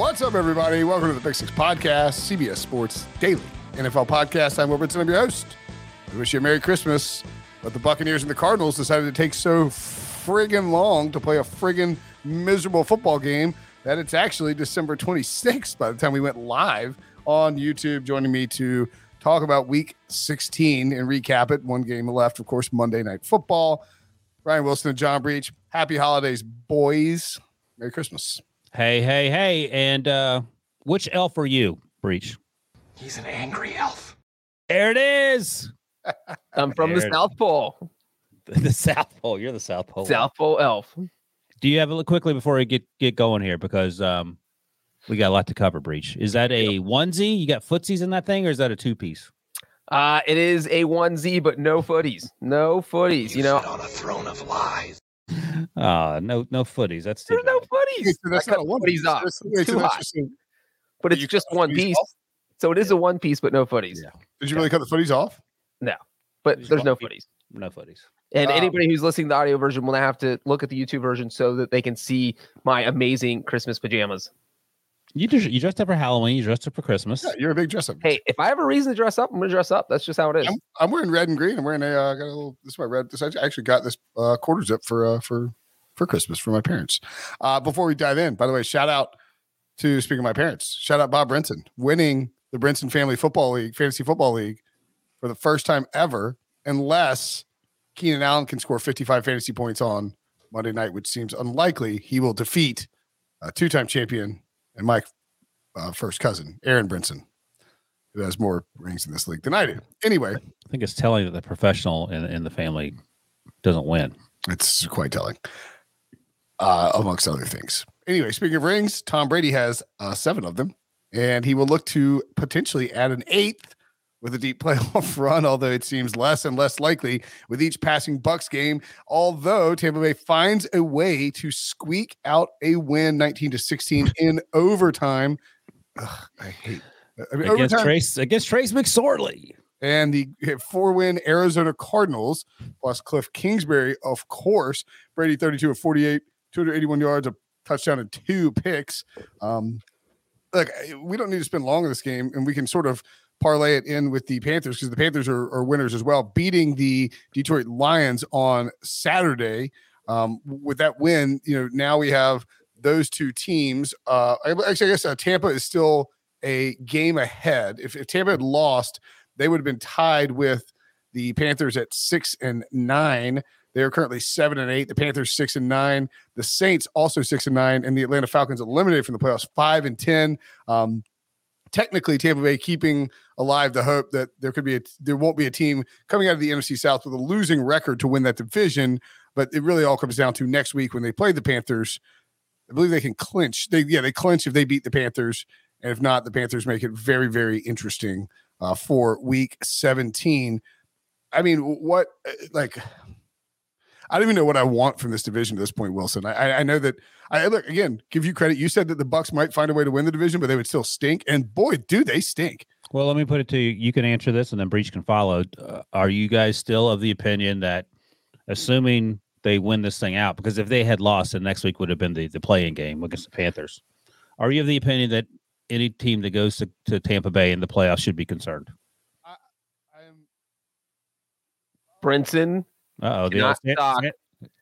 What's up, everybody? Welcome to the Big Six Podcast, CBS Sports Daily NFL Podcast. I'm Will Brinson, I'm your host. I wish you a Merry Christmas. But the Buccaneers and the Cardinals decided to take so friggin' long to play a friggin' miserable football game that it's actually December 26th by the time we went live on YouTube. Joining me to talk about week 16 and recap it. One game left, of course, Monday Night Football. Ryan Wilson and John Breech. Happy holidays, boys. Merry Christmas. Hey, hey, hey. And uh which elf are you, Breech? He's an angry elf. There it is. I'm from the There it- South Pole. The South Pole. You're the South Pole. South Pole elf. Do you have a look quickly before we get get going here? Because um we got a lot to cover, Breech. Is that a onesie? You got footsies in that thing, or is that a two piece? Uh, it is a onesie, but no footies. No footies. You, know, sit on a throne of lies. Uh no no footies. That's too there's no footies. Wait, so that's I cut not a one footies off. That's- It's too hot. just But it's just one piece. off? So it is a one piece, but no footies. Yeah. Did you really cut the footies off? No, but Just there's no one piece. footies. No footies. And Oh. anybody who's listening to the audio version will have to look at the YouTube version so that they can see my amazing Christmas pajamas. You just you dressed up for Halloween, you dressed up for Christmas. Yeah, you're a big dress up. Hey, if I have a reason to dress up, I'm gonna dress up. That's just how it is. I'm, I'm wearing red and green. I'm wearing a uh, got a little. This is my red. This I actually got this uh, quarter zip for uh, for for Christmas for my parents. Uh, before we dive in, by the way, shout out to speaking of my parents. Shout out Bob Brinson winning the Brinson Family Football League Fantasy Football League for the first time ever, unless Keenan Allen can score 55 fantasy points on Monday night, which seems unlikely. He will defeat a two-time champion and my uh, first cousin, Aaron Brinson, who has more rings in this league than I do. Anyway, I think it's telling that the professional in, in the family doesn't win. It's quite telling, uh, amongst other things. Anyway, speaking of rings, Tom Brady has uh, seven of them, and he will look to potentially add an eighth with a deep playoff run, although it seems less and less likely with each passing Bucks game. Although Tampa Bay finds a way to squeak out a win 19 to 16 in overtime. Ugh, I hate I mean, Against overtime- Trace against Trace McSorley. and the four win Arizona Cardinals plus Cliff Kingsbury, of course. Brady 32 of 48, 281 yards, a touchdown, and two picks. Um, we don't need to spend long in this game, and we can sort of parlay it in with the Panthers because the Panthers are, are winners as well, beating the Detroit Lions on Saturday. Um, with that win, you know, now we have those two teams. Uh, actually, I guess uh, Tampa is still a game ahead. If, if Tampa had lost, they would have been tied with the Panthers at six and nine. They are currently seven and eight. The Panthers six and nine. The Saints also six and nine, and the Atlanta Falcons eliminated from the playoffs five and ten. Um, technically, Tampa Bay keeping alive the hope that there could be a there won't be a team coming out of the NFC South with a losing record to win that division. But it really all comes down to next week when they play the Panthers. I believe they can clinch. They yeah they clinch if they beat the Panthers, and if not, the Panthers make it very very interesting uh, for Week 17. I mean, what uh, like I don't even know what I want from this division at this point, Wilson. I, I- I know that I look again. Give you credit. You said that the Bucks might find a way to win the division, but they would still stink. And boy, do they stink! Well, let me put it to you. You can answer this, and then Breech can follow. Uh, are you guys still of the opinion that, assuming they win this thing out, because if they had lost, then next week would have been the the playing game against the Panthers? Are you of the opinion that any team that goes to, to Tampa Bay in the playoffs should be concerned? I am Brinson, oh, the Cannot old San- talk.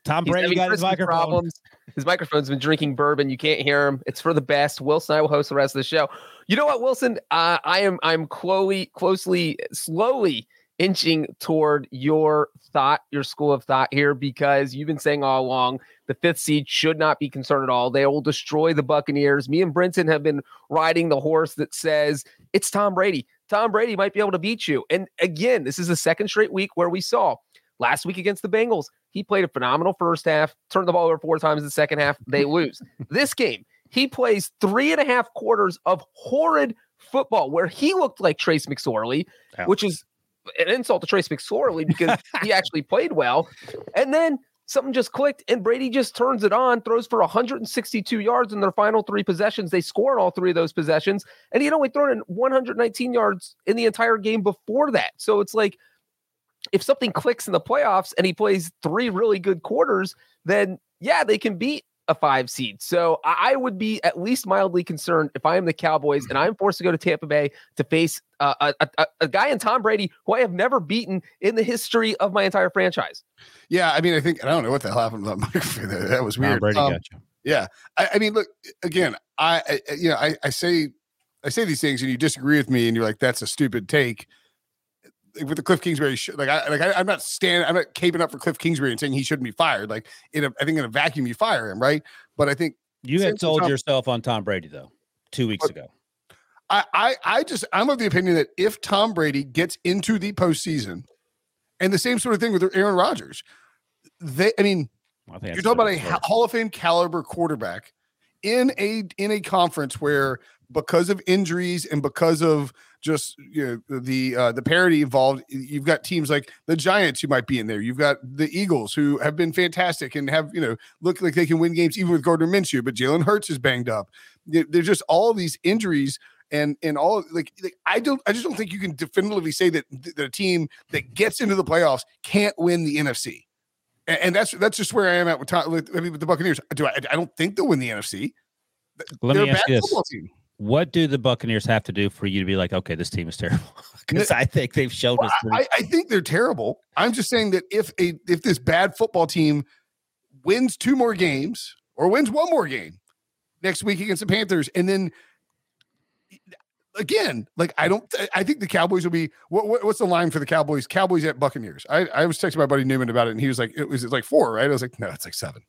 Tom Brady got his microphone. problems. His microphone's been drinking bourbon. You can't hear him. It's for the best. Wilson, I will host the rest of the show. You know what, Wilson? Uh, I am I'm closely, closely, slowly inching toward your thought, your school of thought here, because you've been saying all along the fifth seed should not be concerned at all. They will destroy the Buccaneers. Me and Brinson have been riding the horse that says it's Tom Brady. Tom Brady might be able to beat you. And again, this is the second straight week where we saw last week against the Bengals. He played a phenomenal first half, turned the ball over four times in the second half. They lose. this game, he plays three and a half quarters of horrid football where he looked like Trace McSorley, which is an insult to Trace McSorley because he actually played well. And then something just clicked, and Brady just turns it on, throws for 162 yards in their final three possessions. They score in all three of those possessions, and he had only thrown in 119 yards in the entire game before that. So it's like if something clicks in the playoffs and he plays three really good quarters, then yeah, they can beat a five seed. So I I would be at least mildly concerned if I am the Cowboys and I'm forced to go to Tampa Bay to face uh, a, a, a- a guy in Tom Brady who I have never beaten in the history of my entire franchise. Yeah, I mean, I think I don't know what the hell happened to that microphone. there. That was Tom weird. Brady Um, got you. Yeah, I, I mean, look again. I, I you know, I, I say, I say these things, and you disagree with me, and you're like, "That's a stupid take." With the Cliff Kingsbury, like I, like I, I'm not standing, I'm not caping up for Cliff Kingsbury and saying he shouldn't be fired. Like in a, I think in a vacuum, you fire him, right? But I think You had sold Tom- yourself on Tom Brady though two weeks But- ago. I, I, I just, I'm of the opinion that if Tom Brady gets into the postseason, and the same sort of thing with Aaron Rodgers, they, I mean, I think You're talking about a ha- Hall of Fame caliber quarterback in a in a conference where because of injuries and because of just you know the uh, the parity involved, you've got teams like the Giants who might be in there. You've got the Eagles who have been fantastic and have you know look like they can win games even with Gardner Minshew, but Jalen Hurts is banged up. There- There's just all these injuries. And and all like, like I don't I just don't think you can definitively say that, the team that gets into the playoffs can't win the NFC. And, and that's that's just where I am at with, Tom, with, with the Buccaneers. Do I? I don't think they'll win the NFC. Let They're me a ask bad you this: football team. What do the Buccaneers have to do for you to be like, okay, this team is terrible? Because I think they've shown Well, us. pretty- I, I think they're terrible. I'm just saying that if a if this bad football team wins two more games or wins one more game next week against the Panthers, and then again, like I don't, I think the Cowboys will be. What, what what's the line for the Cowboys? Cowboys at Buccaneers. I I was texting my buddy Newman about it, and he was like, it was like four, right? I was like, no, it's like seven.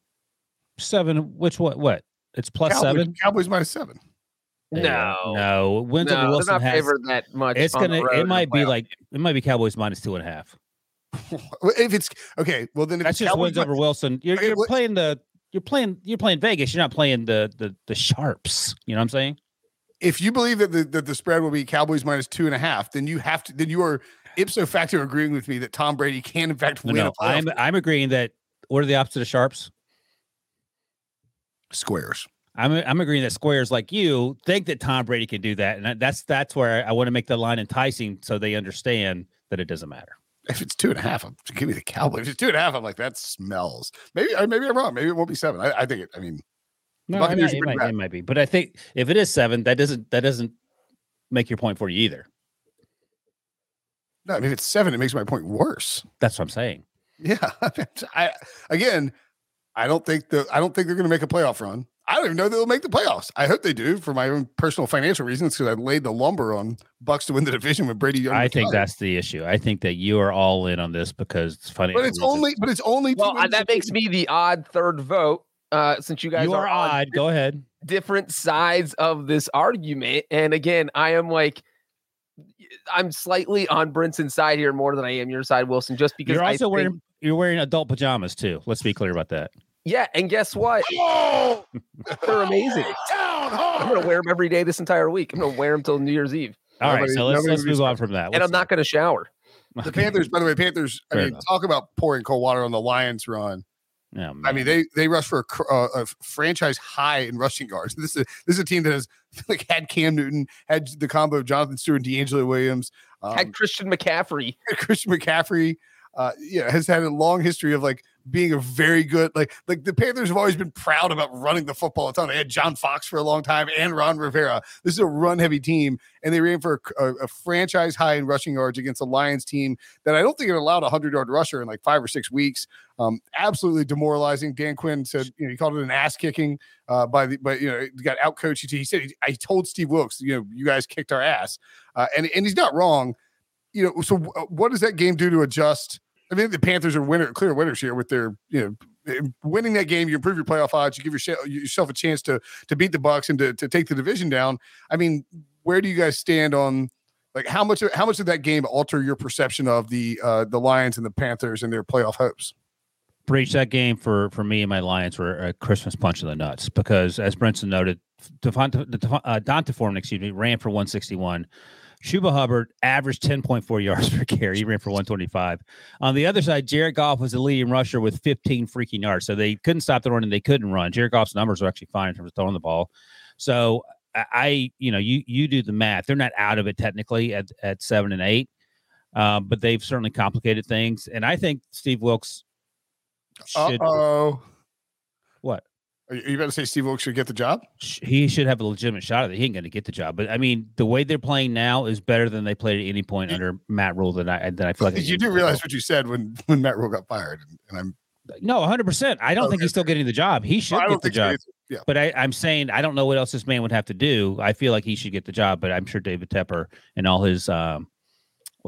seven. Which what? What? It's plus Cowboys, seven. Cowboys minus seven. No. no. Wins over No, they're Wilson not has. favored that much. It's gonna. It might be playoff. like it might be Cowboys minus two and a half. If it's okay, well then if That's it's just Cowboys wins over Wilson. You're, you're what- playing the. You're playing. You're playing Vegas. You're not playing the the the sharps. You know what I'm saying? if you believe that the, that the spread will be Cowboys minus two and a half, then you have to then you are ipso facto agreeing with me that Tom Brady can in fact win no. a playoff I'm. I'm agreeing that. What are the opposite of sharps? squares. I'm I'm agreeing that squares like you think that Tom Brady can do that, and that's that's where I want to make the line enticing so they understand that it doesn't matter. If it's two and a half, I'm give me the Cowboys. If it's two and a half, I'm like that smells. Maybe I maybe I'm wrong. Maybe it won't be seven. I, I think it. I mean, No, it Buccaneers might, it, might, it might be, but I think if it is seven, that doesn't that doesn't make your point for you either. no. I mean, if it's seven, it makes my point worse. That's what I'm saying. Yeah. I again, I don't think the I don't think they're going to make a playoff run. I don't even know they'll make the playoffs. I hope they do for my own personal financial reasons because I laid the lumber on Bucks to win the division with Brady. I think that's the issue. I think that you are all in on this because it's funny. But it's only. But it's only. two Well, uh, that makes me the odd third vote. Uh, since you guys you are on odd. Go ahead. different sides of this argument, and again, I am like, I'm slightly on Brinson's side here more than I am your side, Wilson, just because You're I also think- wearing you're wearing adult pajamas too. Let's be clear about that. Yeah, and guess what? Oh, They're amazing. down I'm gonna wear them every day this entire week. I'm gonna wear them till New Year's Eve, All right, Nobody- so let's let's move on from that. and I'm not gonna shower. The Panthers, by the way, Panthers. I mean, enough. talk about pouring cold water on the Lions run. Oh, I mean, they they rush for a, uh, a franchise high in rushing yards. This is this is a team that has like had Cam Newton, had the combo of Jonathan Stewart, DeAngelo Williams, um, Had Christian McCaffrey. Christian McCaffrey. Uh, yeah, has had a long history of like being a very good like like the Panthers have always been proud about running the football a ton. They had John Fox for a long time and Ron Rivera. This is a run heavy team, and they ran for a, a franchise high in rushing yards against a Lions team that I don't think it allowed a hundred yard rusher in like five or six weeks. Um, absolutely demoralizing. Dan Quinn said you know he called it an ass kicking uh, by the but you know got out coached. He said I told Steve Wilks you know you guys kicked our ass, uh, and and he's not wrong. You know, so what does that game do to adjust? I think the Panthers are winner, clear winners here with their, you know, eh, winning that game. You improve your playoff odds. You give yourself, a chance to to beat the Bucks and to, to take the division down. I mean, where do you guys stand on like how much how much did that game alter your perception of the uh the Lions and the Panthers and their playoff hopes? Breech that game for for me and my Lions were a Christmas punch in the nuts because as Brinson noted, Devonta, uh, D'Onta Foreman, excuse me, ran for 161. Chuba Hubbard averaged 10.4 yards per carry. He ran for 125. On the other side, Jared Goff was the leading rusher with 15 freaking yards. So they couldn't stop the run and they couldn't run. Jared Goff's numbers are actually fine in terms of throwing the ball. So I, you know, you you do the math. They're not out of it technically at, at seven and eight, um, but they've certainly complicated things. And I think Steve Wilks should. Oh, what? Are you about to say Steve Wilks should get the job? He should have a legitimate shot at it. He ain't going to get the job, but I mean, the way they're playing now is better than they played at any point under Matt Rhule. That I that I feel like you do realize what you said when when Matt Rhule got fired, and I'm no, 100. percent I don't okay. think he's still getting the job. He should get the job. Yeah. But I, I'm saying I don't know what else this man would have to do. I feel like he should get the job, but I'm sure David Tepper and all his um,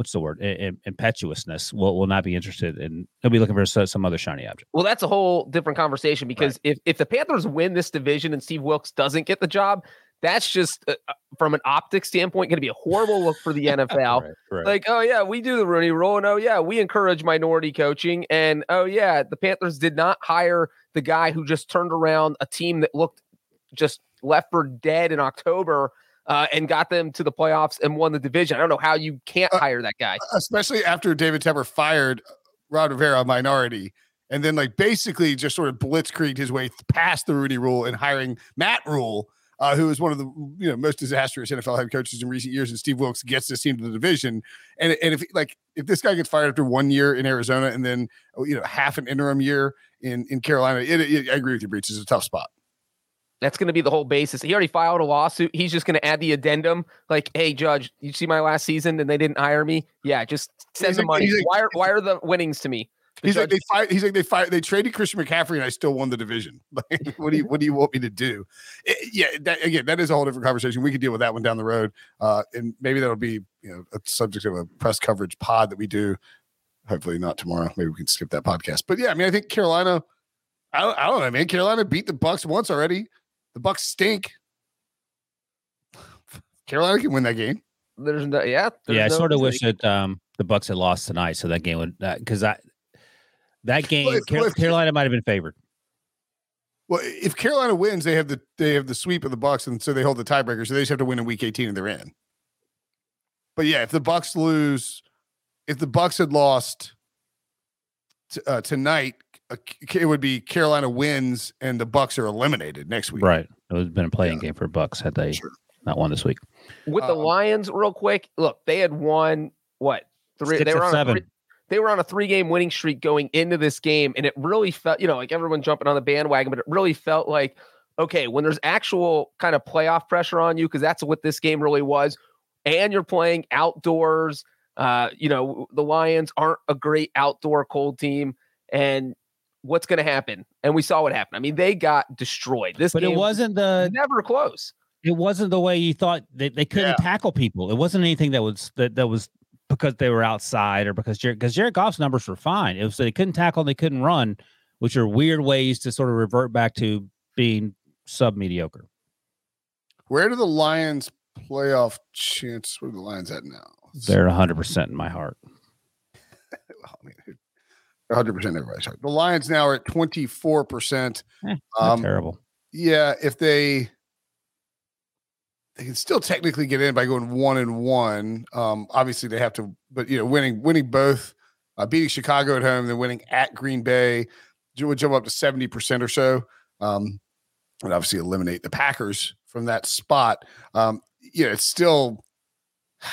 what's the word I- impetuousness will, will not be interested and he'll be looking for some other shiny object well that's a whole different conversation because right. if, if the panthers win this division and steve wilks doesn't get the job that's just uh, uh from an optic standpoint going to be a horrible look for the nfl right, right. like oh yeah we do the rooney rule and oh yeah we encourage minority coaching and oh yeah the panthers did not hire the guy who just turned around a team that looked just left for dead in october uh, and got them to the playoffs and won the division. I don't know how you can't uh, hire that guy, especially after David Tepper fired Ron Rivera, minority, and then like basically just sort of blitzkrieged his way past the Rooney Rule and hiring Matt Rhule. Uh, who is one of the you know most disastrous NFL head coaches in recent years, and Steve Wilks gets this team to the division. And and if like if this guy gets fired after one year in Arizona and then you know half an interim year in in Carolina, it, it, I agree with you, Breech. It's a tough spot. That's going to be the whole basis. He already filed a lawsuit. He's just going to add the addendum, like, "Hey, judge, you see my last season, and they didn't hire me. Yeah, just send the money. Like, why are why are the winnings to me?" The he's like they fired. He's like they fired. They traded Christian McCaffrey, and I still won the division. Like, what do you what do you want me to do? It, yeah, that, again, that is a whole different conversation. We could deal with that one down the road, uh, and maybe that'll be you know a subject of a press coverage pod that we do. Hopefully not tomorrow. Maybe we can skip that podcast. But yeah, I mean, I think Carolina. I don't, I don't know, man. Carolina beat the Bucks once already. The Bucks stink. Carolina can win that game. There's no, yeah, there's yeah. I no sort of wish that um, the Bucks had lost tonight, so that game would because uh, that that game well, if, Car- well, if, Carolina might have been favored. Well, if Carolina wins, they have the they have the sweep of the Bucks, and so they hold the tiebreaker. So they just have to win in Week 18, and they're in. But yeah, if the Bucks lose, if the Bucks had lost t- uh, tonight, it would be Carolina wins and the Bucks are eliminated next week. Right. It would have been a playing yeah. game for Bucks had they sure. not won this week. With the um, Lions, real quick, look, they had won what three? they were on seven. Three, they were on a three-game winning streak going into this game, and it really felt, you know, like everyone jumping on the bandwagon, but it really felt like, okay, when there's actual kind of playoff pressure on you, because that's what this game really was, and you're playing outdoors. Uh, you know, the Lions aren't a great outdoor cold team, and what's going to happen. And we saw what happened. I mean, they got destroyed. This, but it wasn't the never close. It wasn't the way you thought they, they couldn't yeah. tackle people. It wasn't anything that was that that was because they were outside or because Jared because Jared Goff's numbers were fine. It was they couldn't tackle, and they couldn't run, which are weird ways to sort of revert back to being sub mediocre. Where do the Lions playoff chance? Where are the Lions at now? They're 100 percent in my heart. well, I mean, 100 percent everybody's heart. The Lions now are at 24 percent. Eh, um, terrible. Yeah, if they they can still technically get in by going one and one. Um, obviously they have to, but you know, winning winning both, uh, beating Chicago at home, then winning at Green Bay would jump up to 70 percent or so. Um, and obviously eliminate the Packers from that spot. Um, you know, it's still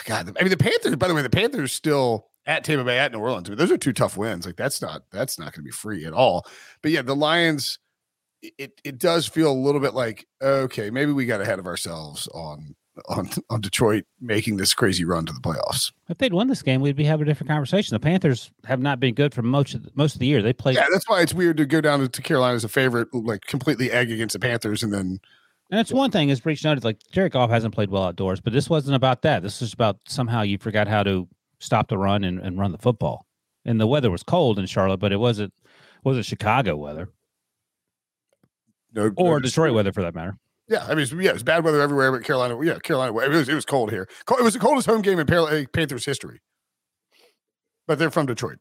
God. I mean, the Panthers. By the way, the Panthers still at Tampa Bay, at New Orleans. I mean, those are two tough wins. Like that's not that's not going to be free at all. But yeah, the Lions. It it does feel a little bit like okay, maybe we got ahead of ourselves on on on Detroit making this crazy run to the playoffs. If they'd won this game, we'd be having a different conversation. The Panthers have not been good for most of the, most of the year. They played. Yeah, that's why it's weird to go down to Carolina as a favorite, like completely egg against the Panthers, and then. And it's one thing, as Breech noted, like Jared Goff hasn't played well outdoors, but this wasn't about that. This is about somehow you forgot how to stop the run and, and run the football. And the weather was cold in Charlotte, but it wasn't wasn't Chicago weather no, or no Detroit weather for that matter. Yeah, I mean, it's, yeah, it's bad weather everywhere, but Carolina, yeah, Carolina, it was, it was cold here. It was the coldest home game in eh, Panthers history, but they're from Detroit.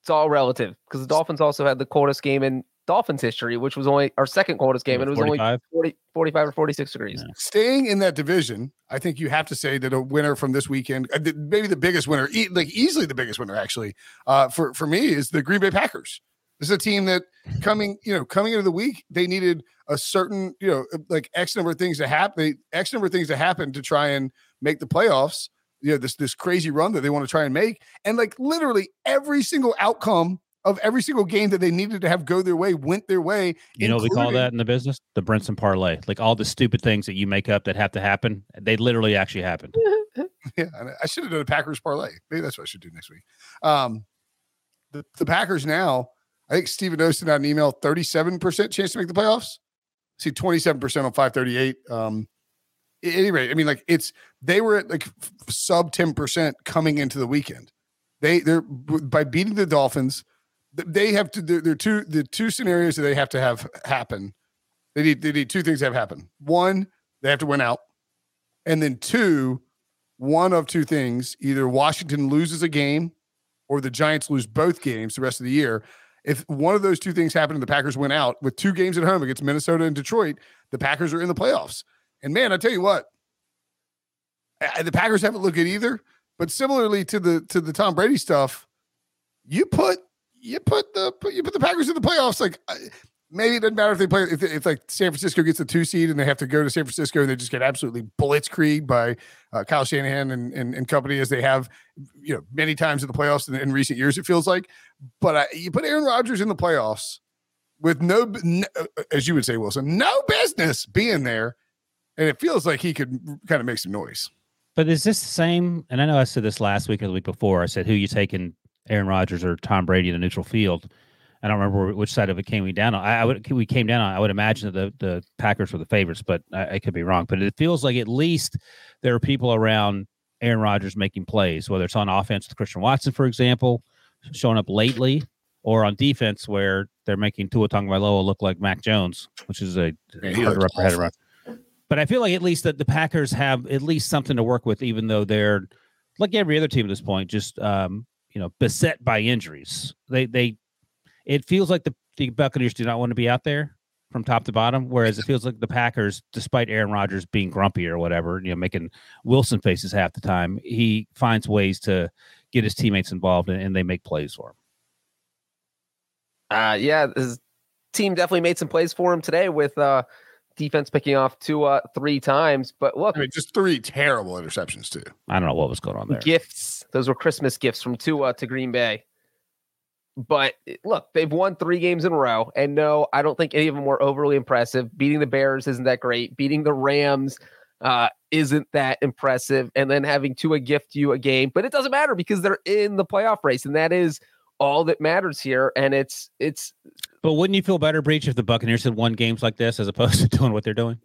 It's all relative because the Dolphins also had the coldest game in Dolphins history, which was only our second coldest game, and it was 45? only 40, 45 or 46 degrees. Yeah. Staying in that division, I think you have to say that a winner from this weekend, uh, maybe the biggest winner, like easily the biggest winner, actually, uh, for for me is the Green Bay Packers. This is a team that coming, you know, coming into the week, they needed a certain, you know, uh, like X number of things to happen, X number of things to happen to try and make the playoffs. You know, this this crazy run that they want to try and make, and like literally every single outcome of every single game that they needed to have go their way went their way. You know, we call that in the business the Brinson parlay. Like all the stupid things that you make up that have to happen, they literally actually happened. yeah, I should have done a Packers parlay. Maybe that's what I should do next week. Um, the, the Packers now I think Stephen O sent out an email 37% chance to make the playoffs. I see 27% on 538. Um, at any rate, I mean, like it's they were at like sub 10% coming into the weekend. They they're by beating the Dolphins, they have to they're, they're two the two scenarios that they have to have happen. They need they need two things to have happen. One, they have to win out. And then two, one of two things, either Washington loses a game or the Giants lose both games the rest of the year if one of those two things happen and the Packers win out with two games at home against Minnesota and Detroit, the Packers are in the playoffs. And man, I tell you what, the Packers haven't looked good either. But similarly to the to the Tom Brady stuff, you put you put the you put the Packers in the playoffs. Like maybe it doesn't matter if they play if, if like San Francisco gets the two seed and they have to go to San Francisco and they just get absolutely blitzkrieg by uh, Kyle Shanahan and, and, and company as they have you know many times in the playoffs in, in recent years. It feels like, but uh, you put Aaron Rodgers in the playoffs with no, no, uh, as you would say, Wilson, no business being there, and it feels like he could kind of make some noise. But is this the same? And I know I said this last week or the week before. I said, "Who you taking, Aaron Rodgers or Tom Brady in the neutral field?" I don't remember which side of it came we down on. I, I, would we came down on. I would imagine that the the Packers were the favorites, but I, I, could be wrong. But it feels like at least there are people around Aaron Rodgers making plays, whether it's on offense with Christian Watson, for example, showing up lately, or on defense where they're making Tua Tagovailoa look like Mac Jones, which is a yeah, hard to head around. But I feel like at least that the Packers have at least something to work with, even though they're like every other team at this point, just um, you know, beset by injuries. They they it feels like the, the Buccaneers do not want to be out there from top to bottom, whereas it feels like the Packers, despite Aaron Rodgers being grumpy or whatever, you know, making Wilson faces half the time, he finds ways to get his teammates involved and, and they make plays for him. Uh, yeah, his team definitely made some plays for him today with uh, defense picking off two, uh, three times. But look, I mean, just three terrible interceptions too. I don't know what was going on there. Gifts; those were Christmas gifts from Tua to Green Bay. But look, they've won three games in a row. And no, I don't think any of them were overly impressive. Beating the Bears isn't that great. Beating the Rams uh, isn't that impressive. And then having Tua gift you a game, but it doesn't matter because they're in the playoff race. And that is all that matters here. And it's, it's, but wouldn't you feel better, Breech, if the Buccaneers had won games like this as opposed to doing what they're doing?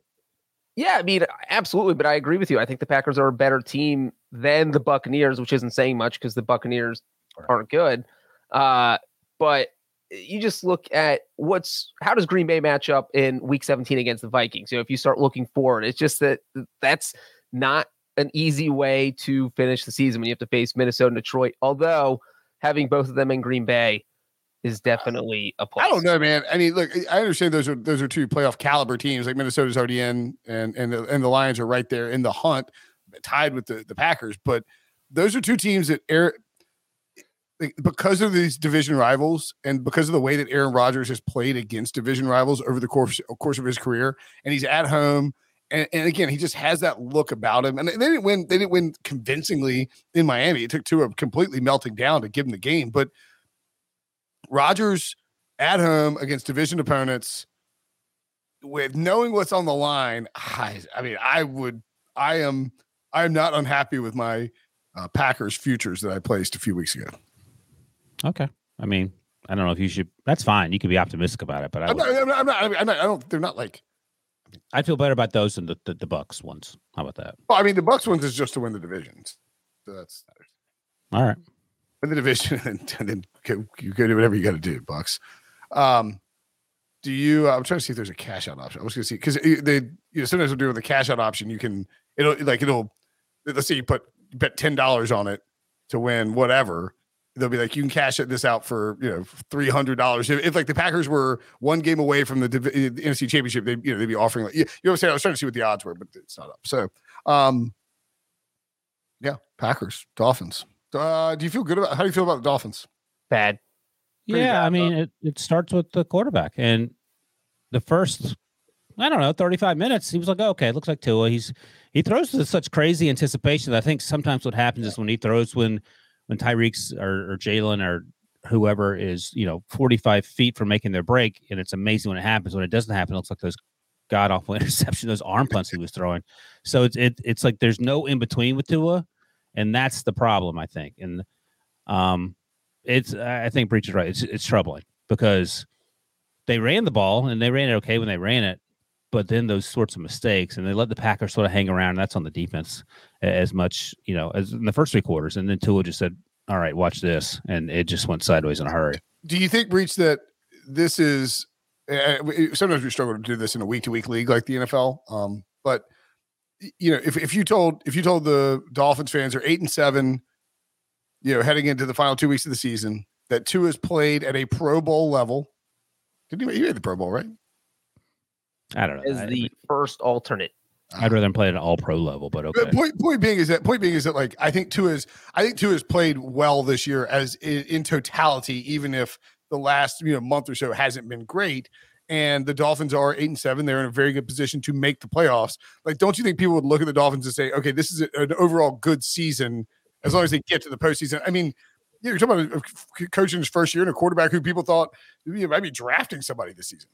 Yeah, I mean, absolutely. But I agree with you. I think the Packers are a better team than the Buccaneers, which isn't saying much because the Buccaneers aren't good. Uh, but you just look at what's how does Green Bay match up in Week 17 against the Vikings? You know, if you start looking forward, it's just that that's not an easy way to finish the season when you have to face Minnesota and Detroit. Although having both of them in Green Bay is definitely a plus. I don't know, man. I mean, look, I understand those are those are two playoff caliber teams. Like Minnesota's already in, and and the, and the Lions are right there in the hunt, tied with the the Packers. But those are two teams that air because of these division rivals and because of the way that Aaron Rodgers has played against division rivals over the course course of his career, and he's at home and, and again, he just has that look about him. And they didn't win. They didn't win convincingly in Miami. It took Tua completely melting down to give him the game. But Rodgers at home against division opponents, with knowing what's on the line, I, I mean, I would, I am, I am not unhappy with my uh, Packers futures that I placed a few weeks ago. Okay. I mean, I don't know if you should. That's fine. You can be optimistic about it, but I, I'm not, would- I'm not, I'm not, I'm not, I don't, they're not like, I feel better about those than the, the, the Bucks ones. How about that? well, I mean, the Bucks ones is just to win the divisions. So that's, All right. Win the division and, and then go, you go do whatever you got to do, Bucks. Um, do you? I'm trying to see if there's a cash out option. I was going to see because they, you know, sometimes we're doing the cash out option. You can, it'll like it'll. Let's say you put you bet ten dollars on it to win whatever. They'll be like, you can cash this out for you know three hundred dollars. If, if like the Packers were one game away from the, the NFC Championship, they you know they'd be offering like you know what I'm saying. I was trying to see what the odds were, but it's not up. So, um, yeah, Packers, Dolphins. Uh, do you feel good about? How do you feel about the Dolphins? Bad. Pretty yeah, bad, I mean, it, it starts with the quarterback, and the first, I don't know, thirty-five minutes, he was like, okay, it looks like Tua. He's he throws with such crazy anticipation. That I think sometimes what happens is when he throws when when Tyreek's or, or Jalen or whoever is you know forty-five feet from making their break, and it's amazing when it happens. When it doesn't happen, it looks like those god awful interception, those arm punts he was throwing. So it's it, it's like there's no in between with Tua, and that's the problem, I think. And um, it's I think Breech is right. It's it's troubling because they ran the ball and they ran it okay when they ran it, but then those sorts of mistakes and they let the Packers sort of hang around. And that's on the defense as much, you know, as in the first three quarters. And then Tua just said, "All right, watch this," and it just went sideways in a hurry. Do you think, Breech, that this is? Uh, sometimes we struggle to do this in a week to week league like the NFL. Um, but you know, if if you told if you told the Dolphins fans are eight and seven, you know, heading into the final Tua weeks of the season, that two has played at a Pro Bowl level. Didn't you you made the Pro Bowl, right? I don't know. As the first alternate. I'd rather them play at an All Pro level, but okay. But point point being is that point being is that like I think two is I think two has played well this year as in, in totality, even if the last you know month or so hasn't been great. And the Dolphins are eight and seven; they're in a very good position to make the playoffs. Like, don't you think people would look at the Dolphins and say, "Okay, this is a- an overall good season as long as they get to the postseason"? I mean, you're talking about a, a coach in his first year and a quarterback who people thought you might be drafting somebody this season.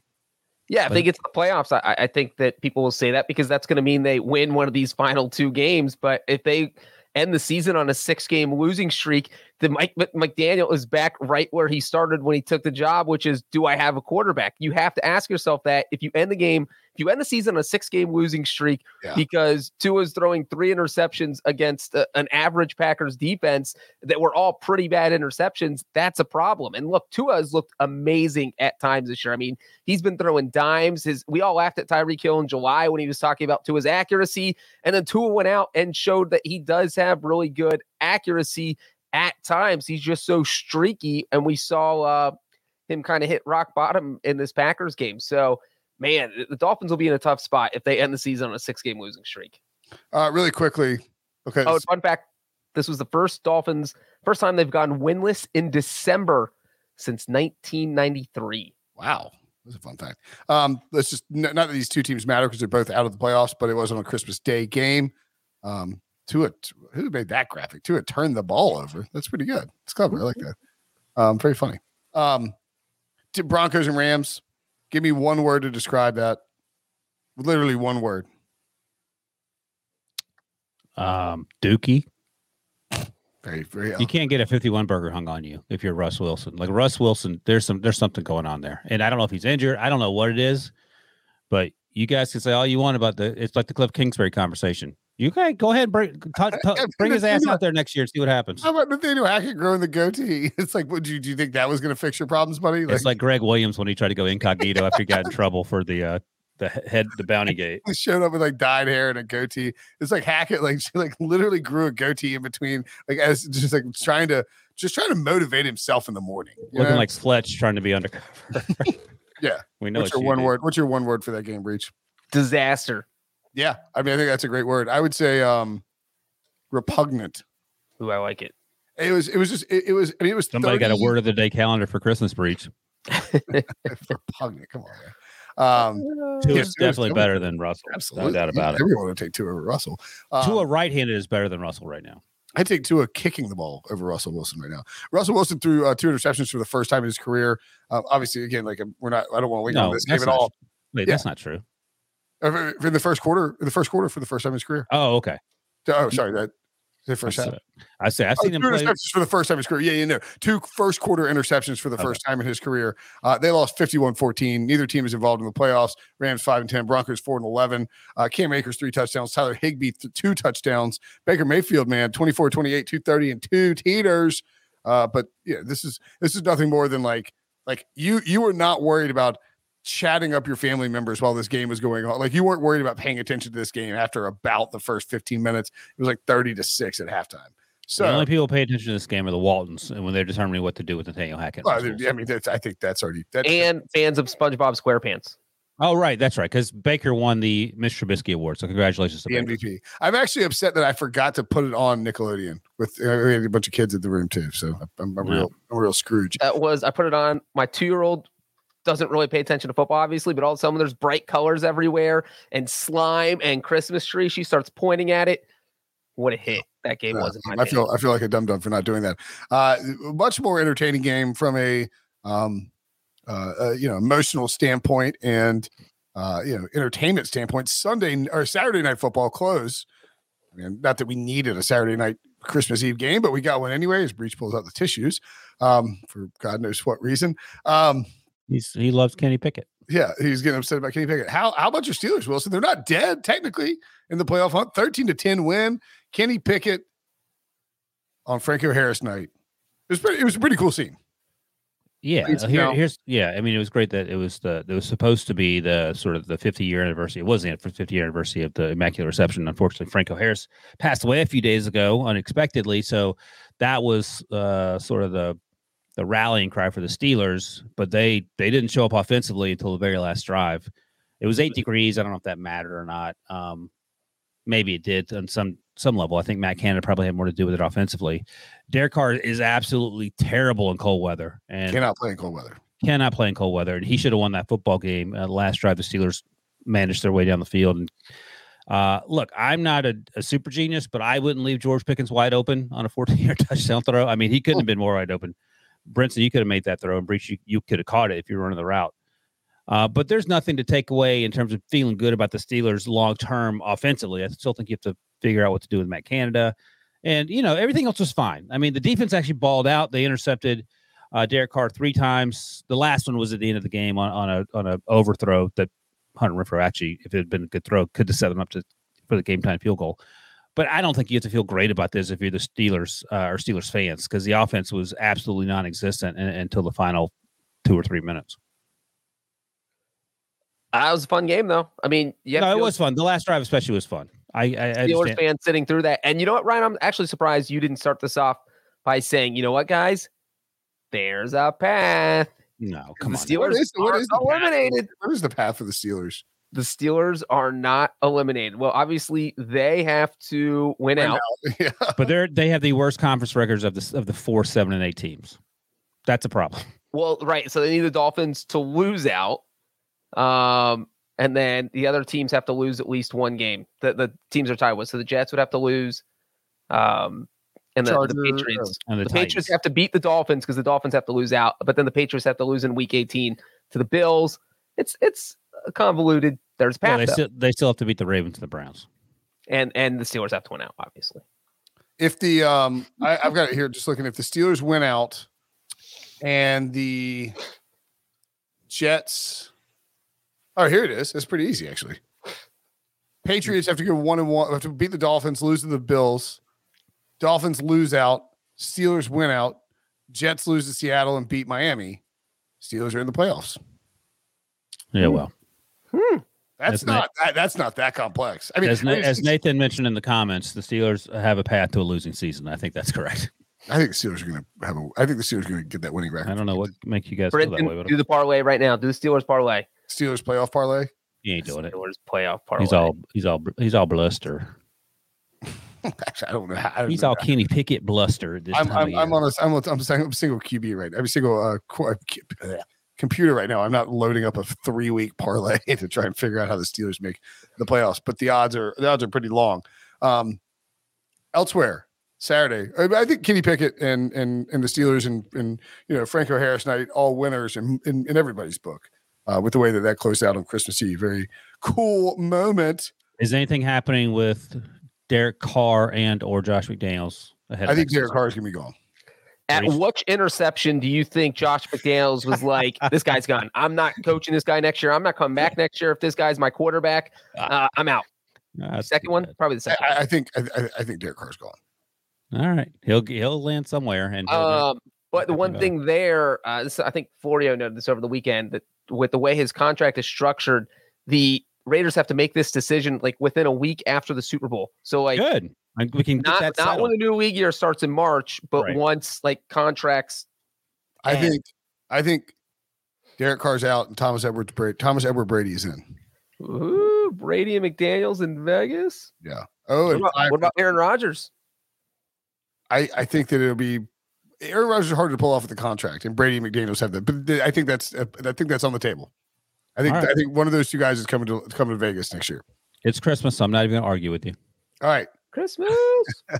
Yeah, if But- they get to the playoffs, I, I think that people will say that because that's going to mean they win one of these final two games. But if they end the season on a six-game losing streak, then Mike Mc- McDaniel is back right where he started when he took the job, which is, do I have a quarterback? You have to ask yourself that if you end the game, if you end the season on a six-game losing streak Yeah. because is throwing three interceptions against a- an average Packers defense that were all pretty bad interceptions, that's a problem. And look, Tua has looked amazing at times this year. I mean, he's been throwing dimes. His we all laughed at Tyreek Hill in July when he was talking about Tua's accuracy, and then Tua went out and showed that he does have really good accuracy at times. He's just so streaky, and we saw uh, him kind of hit rock bottom in this Packers game. So, man, the- Dolphins will be in a tough spot if they end the season on a six-game losing streak. Uh, really quickly, okay. Oh, fun fact: this was the first Dolphins first time they've gone winless in December since 1993. Wow. That's a fun fact. Um, let's just not that these two teams matter because they're both out of the playoffs, but it was on a Christmas Day game. Um, Tua, who made that graphic? Tua turned the ball over. That's pretty good. It's clever. I like that. Um, very funny. Um, to Broncos and Rams. Give me one word to describe that. Literally one word. Um, Dookie, Very, very. you can't get a 51 burger hung on you if you're Russ Wilson. Like Russ Wilson, there's some there's something going on there, and I don't know if he's injured. I don't know what it is, but you guys can say all you want about the. It's like the Cliff Kingsbury conversation. You guys go ahead, and bring ta- ta- Yeah, bring his ass out there next year and see what happens. How about Nathaniel Hackett growing the goatee? It's like, would you do you think that was going to fix your problems, buddy? It's like Gregg Williams when he tried to go incognito after he got in trouble for the uh the head the bounty gate. he showed up with like dyed hair and a goatee. It's like Hackett, like she like literally grew a goatee in between, like as just like trying to just trying to motivate himself in the morning. you Looking know? like Fletch trying to be undercover. Yeah. we know what's your one dude. word? What's your one word for that game Breech? Disaster. Yeah, I mean I think that's a great word. I would say um repugnant. Ooh, I like it. It was it was just it, it was I mean it was Somebody got a word of the day calendar for Christmas Breech. repugnant. Come on, man. Um, Tua Yeah, is definitely definitely- better than Russell. absolutely, No doubt about it. Everyone would take Tua over Russell. Um, Tua right-handed is better than Russell right now. I take Tua kicking the ball over Russell Wilson right now. Russell Wilson threw uh, two interceptions for the first time in his career. Uh, obviously, again, like we're not. I don't want to wing on this game at all. Wait, Yeah. that's not true. Uh, in the first quarter, in the first quarter for the first time in his career. Oh, okay. Oh, sorry, that the first half. Uh, I say I've Oh, seen two him play. for the first time in his career. Yeah, you know, two first quarter interceptions for the Okay. first time in his career. Uh, they lost 51 14. Neither team is involved in the playoffs. Rams 5 and 10, Broncos 4 and 11. Uh, Cam Akers, three touchdowns. Tyler Higbee, th- two touchdowns. Baker Mayfield, man, 24 28, 230, and two teeters. Uh, but yeah, this is this is nothing more than like like you you were not worried about chatting up your family members while this game was going on. Like you weren't worried about paying attention to this game after about the first 15 minutes. It was like 30 to 6 at halftime. So the only people who pay attention to this game are the Waltons, and when they're determining what to do with Nathaniel Hackett. Well, I mean, that's, I think that's already that. and fans of SpongeBob SquarePants. oh, right, that's right, because Baker won the Mr. Trubisky Award. So congratulations to the Baker. MVP. I'm actually upset that I forgot to put it on Nickelodeon. With uh, we had a bunch of kids in the room too, so I'm, I'm Yeah. real, I'm a real Scrooge. That was I put it on. My two year old doesn't really pay attention to football, obviously, but all of a sudden there's bright colors everywhere and slime and Christmas tree. She starts pointing at it. What a hit that game was! I feel I feel like a dum dum for not doing that. Uh, much more entertaining game from a um, uh, uh, you know emotional standpoint and uh, you know entertainment standpoint. Sunday or Saturday night football close. I mean, not that we needed a Saturday night Christmas Eve game, but we got one anyway. As Breech pulls out the tissues um, for God knows what reason. Um, He's he loves Kenny Pickett. Yeah, he's getting upset about Kenny Pickett. How how about your Steelers, Wilson? They're not dead technically in the playoff hunt. Thirteen to ten win. Kenny Pickett on Franco Harris night. It was pretty. It was a pretty cool scene. Yeah, uh, here, here's yeah. I mean, it was great that it was the it was supposed to be the sort of the 50 year anniversary. It wasn't the 50 year anniversary of the Immaculate Reception. Unfortunately, Franco Harris passed away a few days ago unexpectedly. So that was uh, sort of the the rallying cry for the Steelers. But they they didn't show up offensively until the very last drive. It was eight degrees. I don't know if that mattered or not. Um, maybe it did on some some level. I think Matt Canada probably had more to do with it offensively. Derek Carr is absolutely terrible in cold weather and Cannot play in cold weather. cannot play in cold weather. And he should have won that football game. Uh, last drive, the Steelers managed their way down the field. And uh, look, I'm not a, a super genius, but I wouldn't leave George Pickens wide open on a 14 yard touchdown throw. I mean, he couldn't have been more wide open. Brinson, you could have made that throw, and Breech, you, you could have caught it if you were running the route. Uh, but there's nothing to take away in terms of feeling good about the Steelers long term offensively. I still think you have to figure out what to do with Matt Canada. And, you know, everything else was fine. I mean, the defense actually balled out. They intercepted uh, Derek Carr three times. The last one was at the end of the game on, on a on a overthrow that Hunter Renfrow actually, if it had been a good throw, could have set them up to for the game time field goal. But I don't think you have to feel great about this if you're the Steelers uh, or Steelers fans because the offense was absolutely non-existent in- until the final two or three minutes. That was a fun game, though. I mean, yeah, no, it was fun. The last drive especially was fun. I, I, I Steelers understand. fans sitting through that. And you know what, Ryan? I'm actually surprised you didn't start this off by saying, you know what, guys? There's a path. No, come the on. Steelers What is- what are is path? eliminated. What is the path for the Steelers? The Steelers are not eliminated. Well, obviously, they have to win Win out. yeah. But they're they have the worst conference records of the of the four, seven, and eight teams. That's a problem. Well, right. So they need the Dolphins to lose out. Um, and then the other teams have to lose at least one game. The the teams are tied with. So the Jets would have to lose. Um, and the, the Patriots. And the, The, Patriots have to beat the Dolphins because the Dolphins have to lose out, but then the Patriots have to lose in Week 18 to the Bills. It's it's convoluted. There's a Well, they still they still have to beat the Ravens and the Browns. and and the Steelers have to win out, obviously. If the um, I, I've got it here. Just looking. If the Steelers win out, and the Jets. Oh, here it is. It's pretty easy actually. Patriots have to go one and one. Have to beat the Dolphins, lose to the Bills. Dolphins lose out. Steelers win out. Jets lose to Seattle and beat Miami. Steelers are in the playoffs. Yeah, well, That's That's not that, that's not that complex. I mean, as, Na- as Nathan mentioned in the comments, the Steelers have a path to a losing season. I think that's correct. I think the Steelers are going to have a. I think the Steelers are going to get that winning record. I don't know what make you guys feel that way, do the parlay right now. Do the Steelers parlay. Steelers playoff parlay. he ain't doing it. Steelers playoff parlay. He's all he's all he's all bluster. Actually, I don't know. How, I don't He's know all how- Kenny Pickett bluster. This I'm time I'm, of I'm year. on a I'm, a, I'm, single, I'm single QB right. I'm single uh qu- uh, computer right now. I'm not loading up a three week parlay to try and figure out how the Steelers make the playoffs, but the odds are the odds are pretty long. Um, elsewhere, Saturday, I, think Kenny Pickett and and and the Steelers and and you know Franco Harris night all winners in, in, in everybody's book. Uh, with the way that that closed out on Christmas Eve, very cool moment. Is anything happening with Derek Carr and or Josh McDaniels ahead? I think Derek? Carr is gonna be gone. At Reese. which interception do you think Josh McDaniels was like, this guy's gone? I'm not coaching this guy next year. I'm not coming back next year if this guy's my quarterback. Uh, I'm out. Ah, Second one, bad. probably the second. I- I think I, I- I think Derek Carr's gone. All right, he'll he'll land somewhere, and Um, but the one thing there, uh, this, I think Florio noted this over the weekend that with the way his contract is structured, the Raiders have to make this decision like within a week after the Super Bowl. So like good. Like, we can get not that not settled. when the new league year starts in March, but Right. once like contracts. I And- think I think Derek Carr's out and Thomas Edwards Brady Thomas Edward Brady is in. Ooh, Brady and McDaniels in Vegas. Yeah. Oh, What and about, five- what about Aaron Rodgers? I, I think that it'll be Aaron Rodgers is hard to pull off with the contract, and Brady and McDaniels have that. But th- I think that's uh, I think that's on the table. I think All right. I think one of those two guys is coming to coming to Vegas next year. It's Christmas, so I'm not even gonna argue with you. All right. Christmas.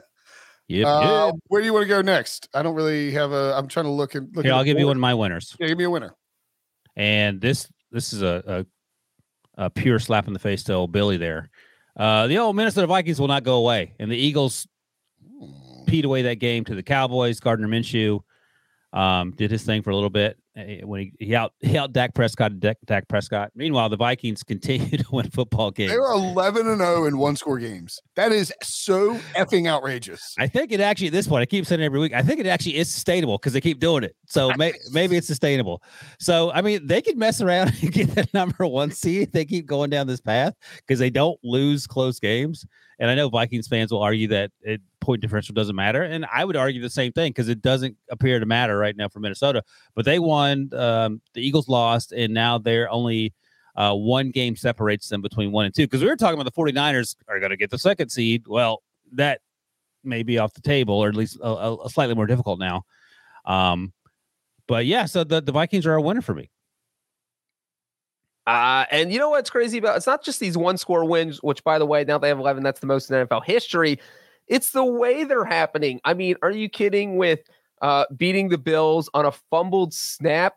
Yep. Uh, yep. where do you want to go next? I don't really have a. I'm trying to look and look. Here, I'll the give you one of my winners. Yeah, give me a winner. and this this is a, a, a pure slap in the face to old Billy there. Uh, the old Minnesota Vikings will not go away, and the Eagles peed away that game to the Cowboys. Gardner Minshew um, did his thing for a little bit Eh, when he, he out he out Dak Prescott Dak, Dak Prescott. Meanwhile, the Vikings continue to win football games. They were 11 and 0 in one score games. That is so effing outrageous. I think it actually at this point, I keep saying every week. I think it actually is sustainable because they keep doing it. So may, maybe it's sustainable. So I mean, they could mess around and get that number one seed they keep going down this path because they don't lose close games. And I know Vikings fans will argue that it, point differential doesn't matter, and I would argue the same thing because it doesn't appear to matter right now for Minnesota. But they won. Um, the Eagles lost, and now they're only. Uh, one game separates them between one and two because we were talking about the 49ers are going to get the second seed. Well, that may be off the table or at least a, a- slightly more difficult now. Um, but yeah, so the, the Vikings are a winner for me. Uh, and you know what's crazy about it's not just these one score wins, which by the way, now they have 11, that's the most in NFL history. It's the way they're happening. I mean, are you kidding with uh, beating the Bills on a fumbled snap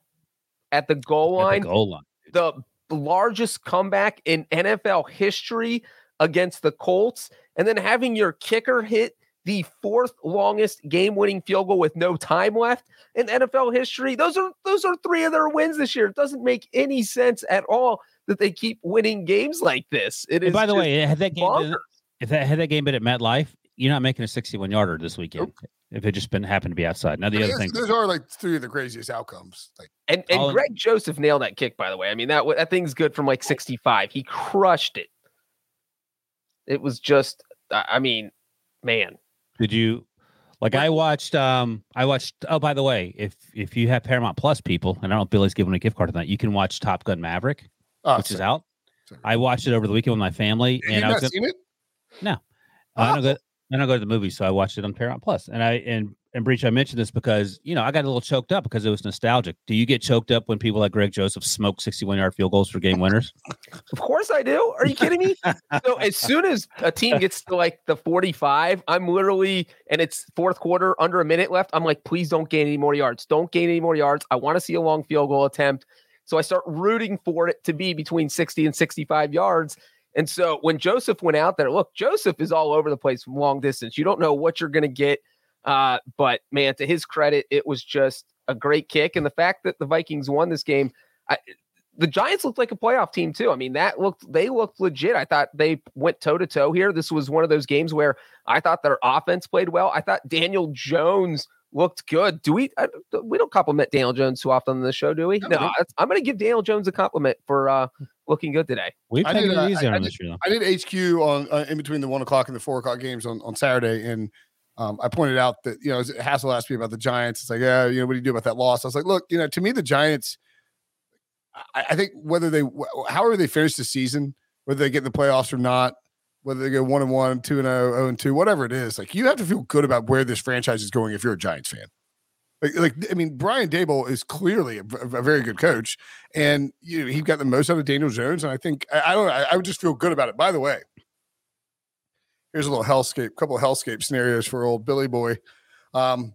at the goal At line? the goal line. the largest comeback in NFL history against the Colts, and then having your kicker hit the fourth longest game-winning field goal with no time left in NFL history. Those are those are three of their wins this year. It doesn't make any sense at all that they keep winning games like this. It is. And by the way, had that game been, if that had that game been at MetLife, you're not making a 61 yarder this weekend. If it just been happened to be outside. Now the I mean, other those, thing, those are like three of the craziest outcomes. Like And and All- Greg Joseph nailed that kick, by the way. I mean, that that thing's good from like 65. He crushed it. It was just, I I mean, man. did you like? I watched. Um, I watched. Oh, by the way, if if you have Paramount Plus people, and I don't know if Billy's giving a gift card tonight, you can watch Top Gun Maverick, oh, which is out. Sorry. I watched it over the weekend with my family, Have and you I was not gonna, seen it? I don't go. I go to the movies, so I watched it on Paramount Plus. And I and and Breech, I mentioned this because you know I got a little choked up because it was nostalgic. Do you get choked up when people like Greg Joseph smoke sixty-one yard field goals for game winners? Of course I do. Are you kidding me? so as soon as a team gets to like the 45, I'm literally and it's fourth quarter, under a minute left. I'm like, please don't gain any more yards. Don't gain any more yards. I want to see a long field goal attempt. So I start rooting for it to be between 60 and 65 yards. And so when Joseph went out there, look, Joseph is all over the place from long distance. You don't know what you're going to get. Uh, but man, to his credit, it was just a great kick. And the fact that the Vikings won this game, I, the Giants looked like a playoff team too. I mean, that looked they looked legit. I thought they went toe to toe here. This was one of those games where I thought their offense played well. I thought Daniel Jones looked good. Do we? I, we don't compliment Daniel Jones too often on the show, do we? No, No, we don't. that's- I'm going to give Daniel Jones a compliment for uh, looking good today. We've I taken did, it uh, easy I- on I him this year. though. I did HQ on uh, in between the one o'clock and the four o'clock games on, on Saturday, and um, I pointed out that you know Hassel asked me about the Giants. It's like, yeah, you know, what do you do about that loss? I was like, look, you know, to me, the Giants. I, I think whether they, however they finish the season, whether they get in the playoffs or not, whether they go one and one, two and oh, oh and two, whatever it is, like you have to feel good about where this franchise is going if you're a Giants fan. Like, like I mean, Brian Daboll is clearly a, a very good coach, and you know, he got the most out of Daniel Jones. And I think I, I don't I, I would just feel good about it. By the way, here's a little hellscape, couple of hellscape scenarios for old Billy Boy. Um,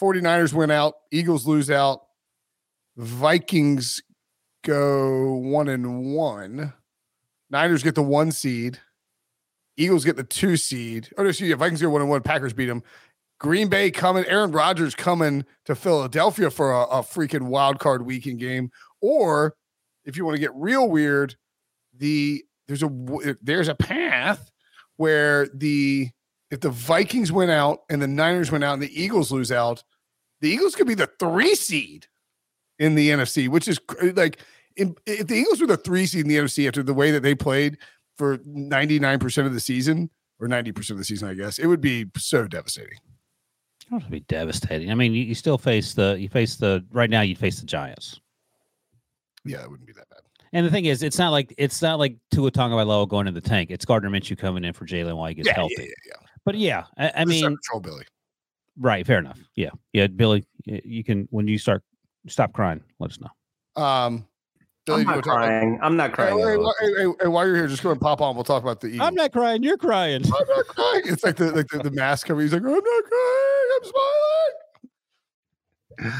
49ers win out, Eagles lose out, Vikings go one and one, Niners get the one seed, Eagles get the two seed. Oh, no, excuse me, Vikings go one and one, Packers beat them. Green Bay coming, Aaron Rodgers coming to Philadelphia for a, a freaking wild card weekend game. Or if you want to get real weird, the there's a there's a path where the if the Vikings went out and the Niners went out and the Eagles lose out, the Eagles could be the three seed in the NFC, which is like if the Eagles were the three seed in the NFC after the way that they played for 99% of the season or 90% of the season, I guess, it would be so devastating. Would be devastating. I mean, you, you still face the you face the right now You'd face the Giants. Yeah, it wouldn't be that bad. And the thing is, it's not like it's not like Tua Tagovailoa going in the tank. It's Gardner Minshew coming in for Jalen while he gets Yeah, healthy. yeah, yeah, yeah. But yeah, I, I mean, control Billy. right, fair enough. Yeah, yeah, Billy, you can when you start stop crying, let us know. Um, Billy, I'm you wanna not about- crying. I'm not crying. hey, at wh- all. hey, hey, hey, while you're here, just go and pop on. We'll talk about the Eagles. I'm not crying. You're crying. I'm not crying. It's like the like the, the mask cover. He's like, I'm not crying. I'm smiling.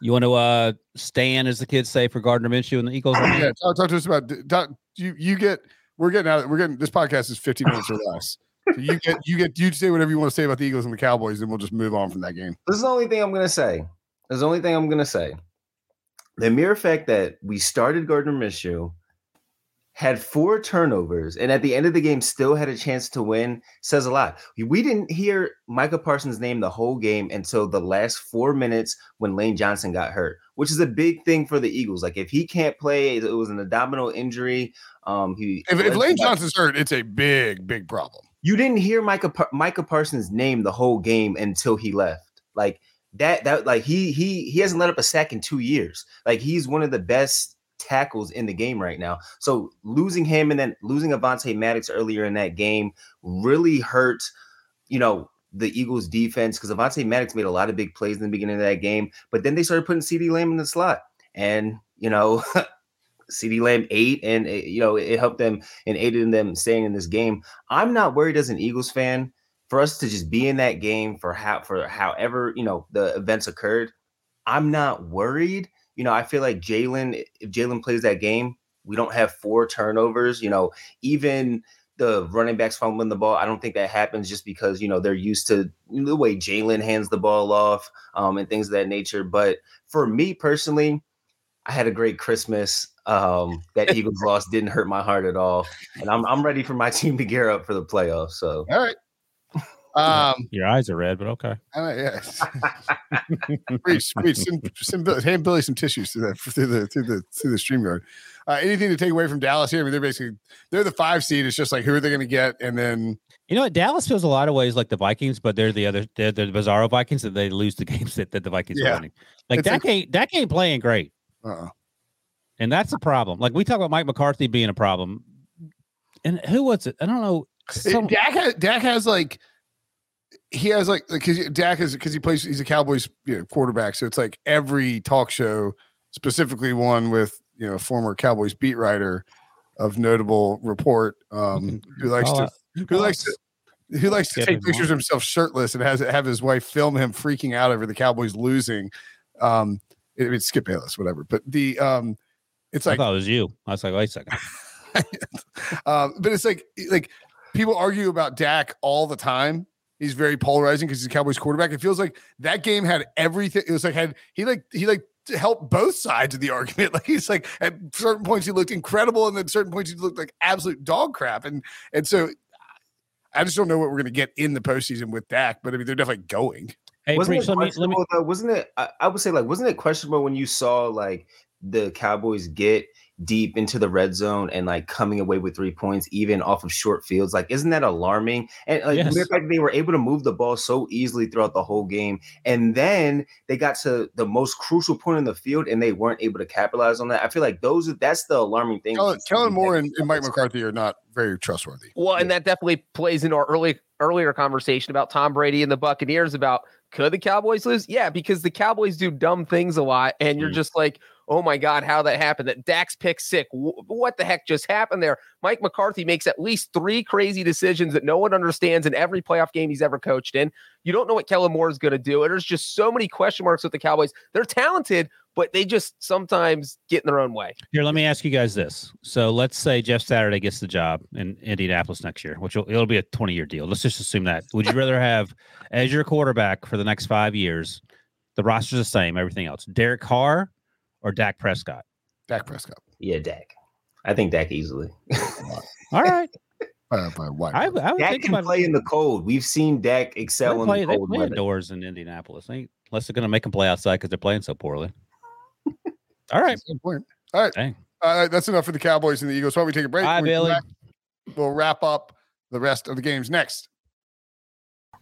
You want to uh stand, as the kids say, for Gardner Minshew and the Eagles? Yeah, talk, talk to us about talk, you. You get. We're getting out. Of, we're getting. This podcast is 15 minutes or less. So you get. You get. You say whatever you want to say about the Eagles and the Cowboys, and we'll just move on from that game. This is the only thing I'm gonna say. This is the only thing I'm gonna say. The mere fact that we started Gardner Minshew, had four turnovers, and at the end of the game still had a chance to win says a lot. We didn't hear Micah Parsons' name the whole game until the last four minutes when Lane Johnson got hurt, which is a big thing for the Eagles. Like if he can't play, it was an abdominal injury. Um, he If, if Lane Johnson's hurt, it's a big, big problem. you didn't hear Micah Micah Parsons' name the whole game until he left. Like that that like he he he hasn't let up a sack in two years. Like he's one of the best tackles in the game right now. So losing him and then losing Avonte Maddox earlier in that game really hurt, you know, the Eagles defense because Avonte Maddox made a lot of big plays in the beginning of that game, but then they started putting CeeDee Lamb in the slot. And you know, CeeDee Lamb ate and it, you know it helped them and aided in them staying in this game. I'm not worried as an Eagles fan for us to just be in that game for how for however you know the events occurred. I'm not worried. You know, I feel like Jalen, if Jalen plays that game, we don't have four turnovers. You know, even the running backs fumbling the ball, I don't think that happens just because you know they're used to the way Jalen hands the ball off um, and things of that nature. But for me personally, I had a great Christmas. Um, that Eagles loss didn't hurt my heart at all, and I'm I'm ready for my team to gear up for the playoffs. So All right. Um, Your eyes are red, but okay. uh, yes. Reach, reach, send, send hand Billy some tissues through the through the through the through the StreamYard. Uh, anything to take away from Dallas here? I mean, they're basically they're the five seed. It's just like who are they going to get, and then You know what? Dallas feels a lot of ways like the Vikings, but they're the other they're, they're the Bizarro Vikings that they lose the games that, that the Vikings Yeah. are winning. Like It's that like- ain't that ain't playing great. uh, And that's a problem. Like we talk about Mike McCarthy being a problem. And who was it? I don't know. Some, Dak has, Dak has like he has like because Dak is because he plays he's a Cowboys you know, quarterback, so it's like every talk show, specifically one with you know a former Cowboys beat writer of notable report um, who likes to who likes to who likes to take pictures of himself shirtless and has have his wife film him freaking out over the Cowboys losing. Um, it, it's Skip Bayless, whatever. But the um, it's like I thought it was you. I was like, wait a second. um, but it's like like people argue about Dak all the time. He's very polarizing because he's a Cowboys quarterback. It feels like that game had everything. It was like had he like he like helped both sides of the argument. Like he's like at certain points he looked incredible, and then certain points he looked like absolute dog crap. And and so I just don't know what we're gonna get in the postseason with Dak. But I mean they're definitely going. Hey, wasn't Breech, it let me let me though? Wasn't it? I, I would say like, wasn't it questionable when you saw like the Cowboys get deep into the red zone and like coming away with three points, even off of short fields. Like, isn't that alarming? And like Yes. the fact they were able to move the ball so easily throughout the whole game, and then they got to the most crucial point in the field and they weren't able to capitalize on that. I feel like those are that's the alarming thing. Kellen, Kellen Moore and, and Mike McCarthy are not very trustworthy. Well, and that definitely plays into our early earlier conversation about Tom Brady and the Buccaneers about could the Cowboys lose? Yeah, because the Cowboys do dumb things a lot, and you're Mm. just like, oh my god, how that happened? That Dak's pick sick. Wh- What the heck just happened there? Mike McCarthy makes at least three crazy decisions that no one understands in every playoff game he's ever coached in. You don't know what Kellen Moore is going to do. There's just so many question marks with the Cowboys. They're talented, but they just sometimes get in their own way. Here, let me ask you guys this. So let's say Jeff Saturday gets the job in Indianapolis next year, which will, it'll be a 20 year deal. Let's just assume that. Would you rather have as your quarterback for the next five years, the roster's the same, everything else, Derek Carr or Dak Prescott? Dak Prescott. Yeah, Dak. I think Dak easily. All right. Uh, by wide I, margin. I Dak can about play in the cold. We've seen Dak they excel in play, the they cold play indoors in Indianapolis. They, unless they're going to make them play outside because they're playing so poorly. All right. That's a good point. All right. Dang. Uh, that's enough for the Cowboys and the Eagles. Why don't we take a break? Bye, When we Billy. back, We'll wrap up the rest of the games next.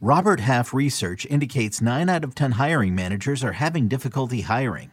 Robert Half research indicates 9 out of 10 hiring managers are having difficulty hiring.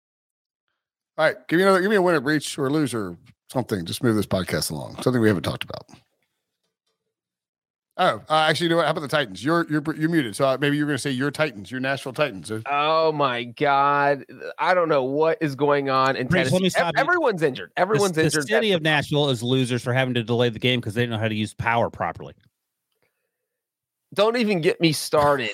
All right. Give me another, give me a winner, Breech, or loser, something. Just move this podcast along. Something we haven't talked about. Oh, uh, actually, you know what? How about the Titans? You're you're you're muted, so uh, maybe you're going to say your Titans, your Nashville Titans. Uh, Oh my God. I don't know what is going on in Breech, let Tennessee. me Ev- stop you. Everyone's injured. Everyone's the, injured. The city That's of Nashville is losers for having to delay the game because they didn't know how to use power properly. don't even get me started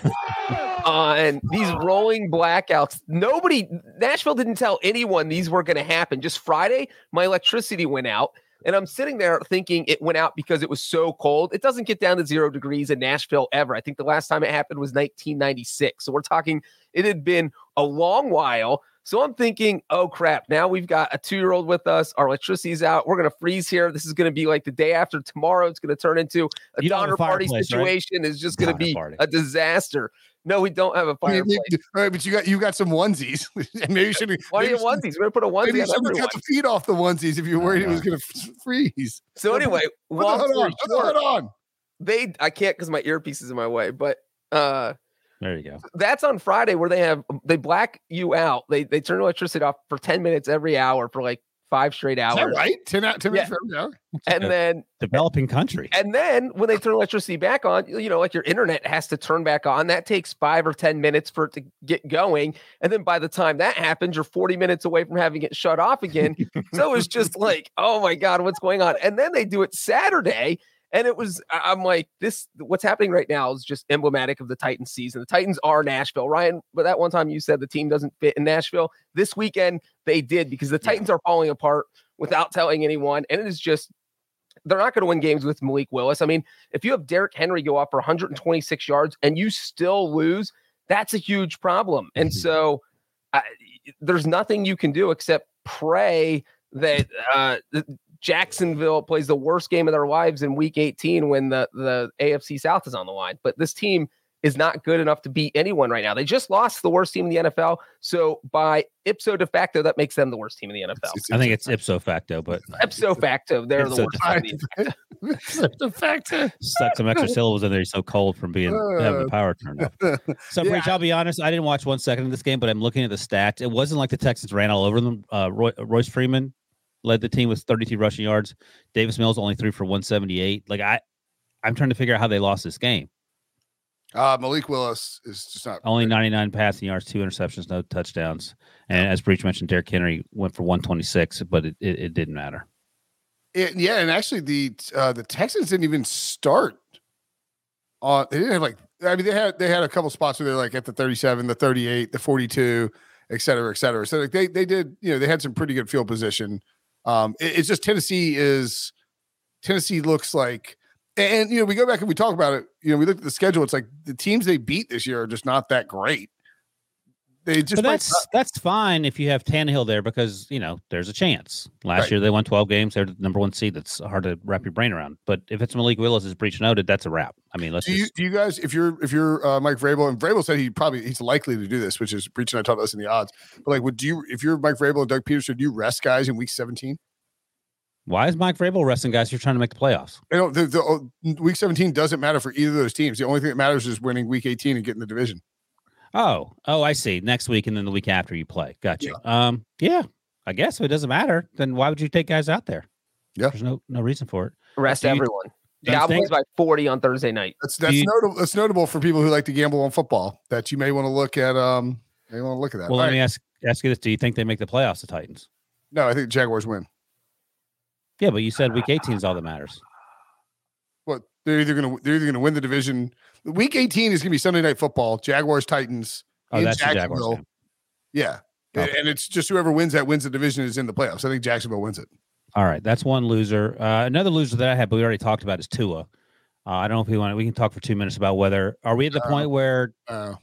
on these rolling blackouts. Nobody, Nashville didn't tell anyone these were going to happen. Just Friday, my electricity went out. And I'm sitting there thinking it went out because it was so cold. It doesn't get down to zero degrees in Nashville ever. I think the last time it happened was 1996. So we're talking, it had been a long while. So I'm thinking, oh crap, now we've got a two year old with us. Our electricity's out. We're going to freeze here. This is going to be like the day after tomorrow. It's going to turn into a You Donner Party right? situation. It's just going to be Party. a disaster. No, we don't have a mean, fireplace. all right, but you got you got some onesies. maybe you should. Why do maybe you want? We're going to put a Maybe onesie you on should have everyone. cut the feet off the onesies if you're worried it was going to freeze. So anyway, Put the hood on. Put the hood on. they I can't because my earpiece is in my way, but uh There you go. that's on Friday where they have they black you out. They they turn electricity off for 10 minutes every hour for like five straight Is hours. that right? Ten out, ten minutes for every hour. And Yeah. then Developing country. and then when they turn electricity back on, you know, like your internet has to turn back on. That takes five or 10 minutes for it to get going. And then by the time that happens, you're 40 minutes away from having it shut off again. so it's just like, oh my God, what's going on? And then they do it Saturday. And it was, I'm like, this, what's happening right now is just emblematic of the Titans season. The Titans are Nashville. Ryan, but that one time you said the team doesn't fit in Nashville. This weekend, they did because the Titans are falling apart without telling anyone. And it is just, they're not going to win games with Malik Willis. I mean, if you have Derrick Henry go off for 126 yards and you still lose, that's a huge problem. And so I, there's nothing you can do except pray that uh, Jacksonville plays the worst game of their lives in week 18 when the, the AFC South is on the line. But this team is not good enough to beat anyone right now. They just lost the worst team in the NFL. So by ipso de facto, that makes them the worst team in the NFL. I think it's ipso facto, but Ipso facto, they're the worst. team in the it's the fact. stuck some extra syllables in there. You're so cold from being having the power turned off. So, Yeah. Breech, I'll be honest. I didn't watch one second of this game, but I'm looking at the stats. It wasn't like the Texans ran all over them. Uh, Roy, Royce Freeman led the team with 32 rushing yards. Davis Mills only threw for 178. Like I, I'm trying to figure out how they lost this game. Uh, Malik Willis is just not Only 99 passing yards, two interceptions, no touchdowns. And as Breech mentioned, Derrick Henry went for 126, but it, it, it didn't matter. It, yeah, and actually the uh, the Texans didn't even start on. They didn't have like. I mean, they had they had a couple spots where they're like at the thirty seven, the thirty eight, the forty two, et cetera, et cetera. So like they they did you know they had some pretty good field position. Um, it- it's just Tennessee is Tennessee looks like, and you know we go back and we talk about it. You know we look at the schedule. It's like the teams they beat this year are just not that great. They just but that's that's fine if you have Tannehill there because you know there's a chance. Last Right. year they won 12 games. They're the number one seed. That's hard to wrap your brain around. But if it's Malik Willis, as Breech noted, that's a wrap. I mean, let's Do you, just do you guys, if you're if you're uh, Mike Vrabel, and Vrabel said he probably he's likely to do this, which is Breech and I talked about this in the odds. But like, would you if you're Mike Vrabel and Doug Pederson, do you rest guys in week 17? why is Mike Vrabel resting guys? You're trying to make the playoffs. You know, the, the oh, week 17 doesn't matter for either of those teams. The only thing that matters is winning week 18 and getting the division. Oh, oh, I see. Next week and then the week after you play. Gotcha. Um, yeah, I guess if it doesn't matter, then why would you take guys out there? Yeah. there's no no reason for it. Rest Do you- everyone. do you Cowboys think- by 40 on Thursday night. That's that's you- notable. That's notable for people who like to gamble on football. That you may want to look at. Um, may want to look at that. Well, All let me ask ask you this: Do you think they make the playoffs? The Titans? No, I think Jaguars win. Yeah, but you said week 18 is all that matters. What they're either gonna they're either gonna win the division. Week 18 is gonna be Sunday night football. Jaguars Titans. Oh, that's the Jaguars. Jacksonville. game. Yeah. And- Okay. And it's just whoever wins that wins the division is in the playoffs. I think Jacksonville wins it. All right, that's one loser. Uh, another loser that I had, but we already talked about is Tua. Uh, I don't know if we want. to We can talk for two minutes about whether are we at the Uh, point where Uh, do yeah,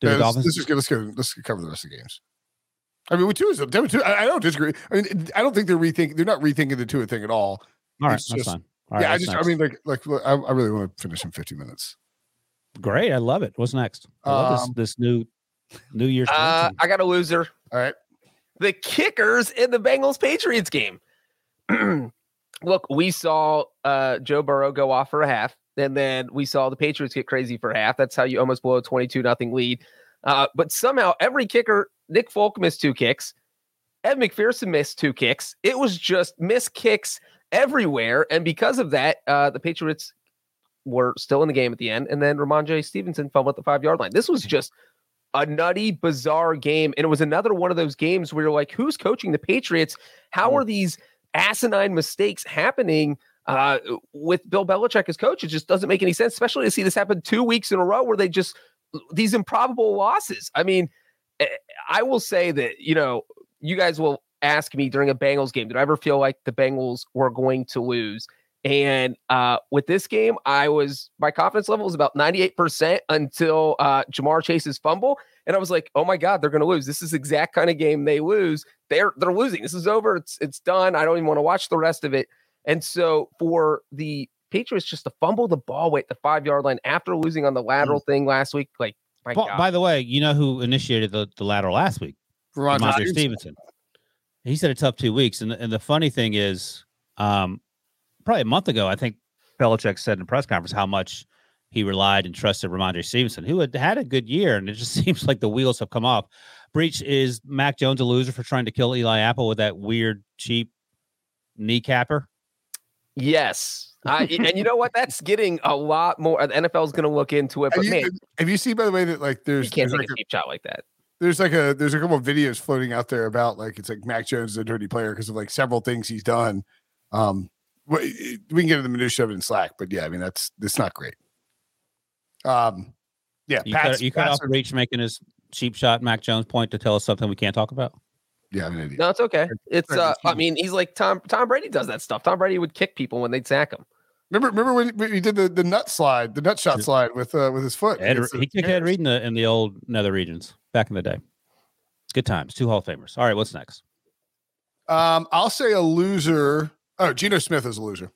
the let's, Dolphins? let's just go, let's go. Let's cover the rest of the games. I mean, with two is Devin. I, don't disagree. I mean, I don't think they're rethinking. They're not rethinking the two thing at all. all right, it's that's just- fine. All right, yeah, I just. next? I mean, like, like I, I really want to finish in 50 minutes. great. I love it. What's next? I love Um, this this new New Year's. Uh. I got a loser. All right. the kickers in the Bengals Patriots game. Look, we saw uh, Joe Burrow go off for a half, and then we saw the Patriots get crazy for a half. That's how you almost blow a 22 nothing lead. Uh, but somehow every kicker, Nick Folk missed two kicks. Ed McPherson missed two kicks. It was just missed kicks everywhere. And because of that, uh, the Patriots were still in the game at the end. And then Rhamondre Stevenson fumbled at the five yard line. This was just a nutty, bizarre game. And it was another one of those games where you're like, who's coaching the Patriots? How are these asinine mistakes happening uh, with Bill Belichick as coach? It just doesn't make any sense, especially to see this happen two weeks in a row where they just these improbable losses. I mean, eh, I will say that, you know, you guys will ask me during a Bengals game, did I ever feel like the Bengals were going to lose? And uh, with this game, I was my confidence level was about 98% until uh, Ja'Marr Chase's fumble. And I was like, oh my God, they're gonna lose. This is the exact kind of game they lose. They're they're losing. This is over. It's it's done. I don't even want to watch the rest of it. And so for the Patriots just to fumble the ball away at the five yard line after losing on the lateral thing last week, like my By, God. by the way, you know who initiated the, the lateral last week? Ramon Rhamondre Stevenson. Stevenson. He said a tough two weeks, and the, and the funny thing is, um, probably a month ago, I think Belichick said in a press conference how much he relied and trusted Rhamondre Stevenson, who had had a good year, and it just seems like the wheels have come off. Breech is Mac Jones a loser for trying to kill Eli Apple with that weird cheap kneecapper? Yes. I, and you know what? That's getting a lot more. The NFL is going to look into it. Have But you, man, have you seen by the way that like you there's can't there's take like, a a, cheap shot like that. There's like a there's a couple of videos floating out there about like it's like Mac Jones is a dirty player because of like several things he's done. Um, we, we can get into the minutia of it in Slack, but yeah, I mean that's that's not great. Um, yeah, You Pats, cut, you cut off are- Breech making his cheap shot Mac Jones point to tell us something we can't talk about. yeah, I'm an idiot. No, it's okay. It's uh, I mean, he's like Tom. Tom Brady does that stuff. Tom Brady would kick people when they'd sack him. Remember, remember when when he did the, the nut slide, the nut shot slide with uh, with his foot. Ed, he kicked Ed Bears? Reed in the in the old nether regions back in the day. It's good times. Two Hall of Famers. All right, what's next? Um, I'll say a loser. Oh, Geno Smith is a loser.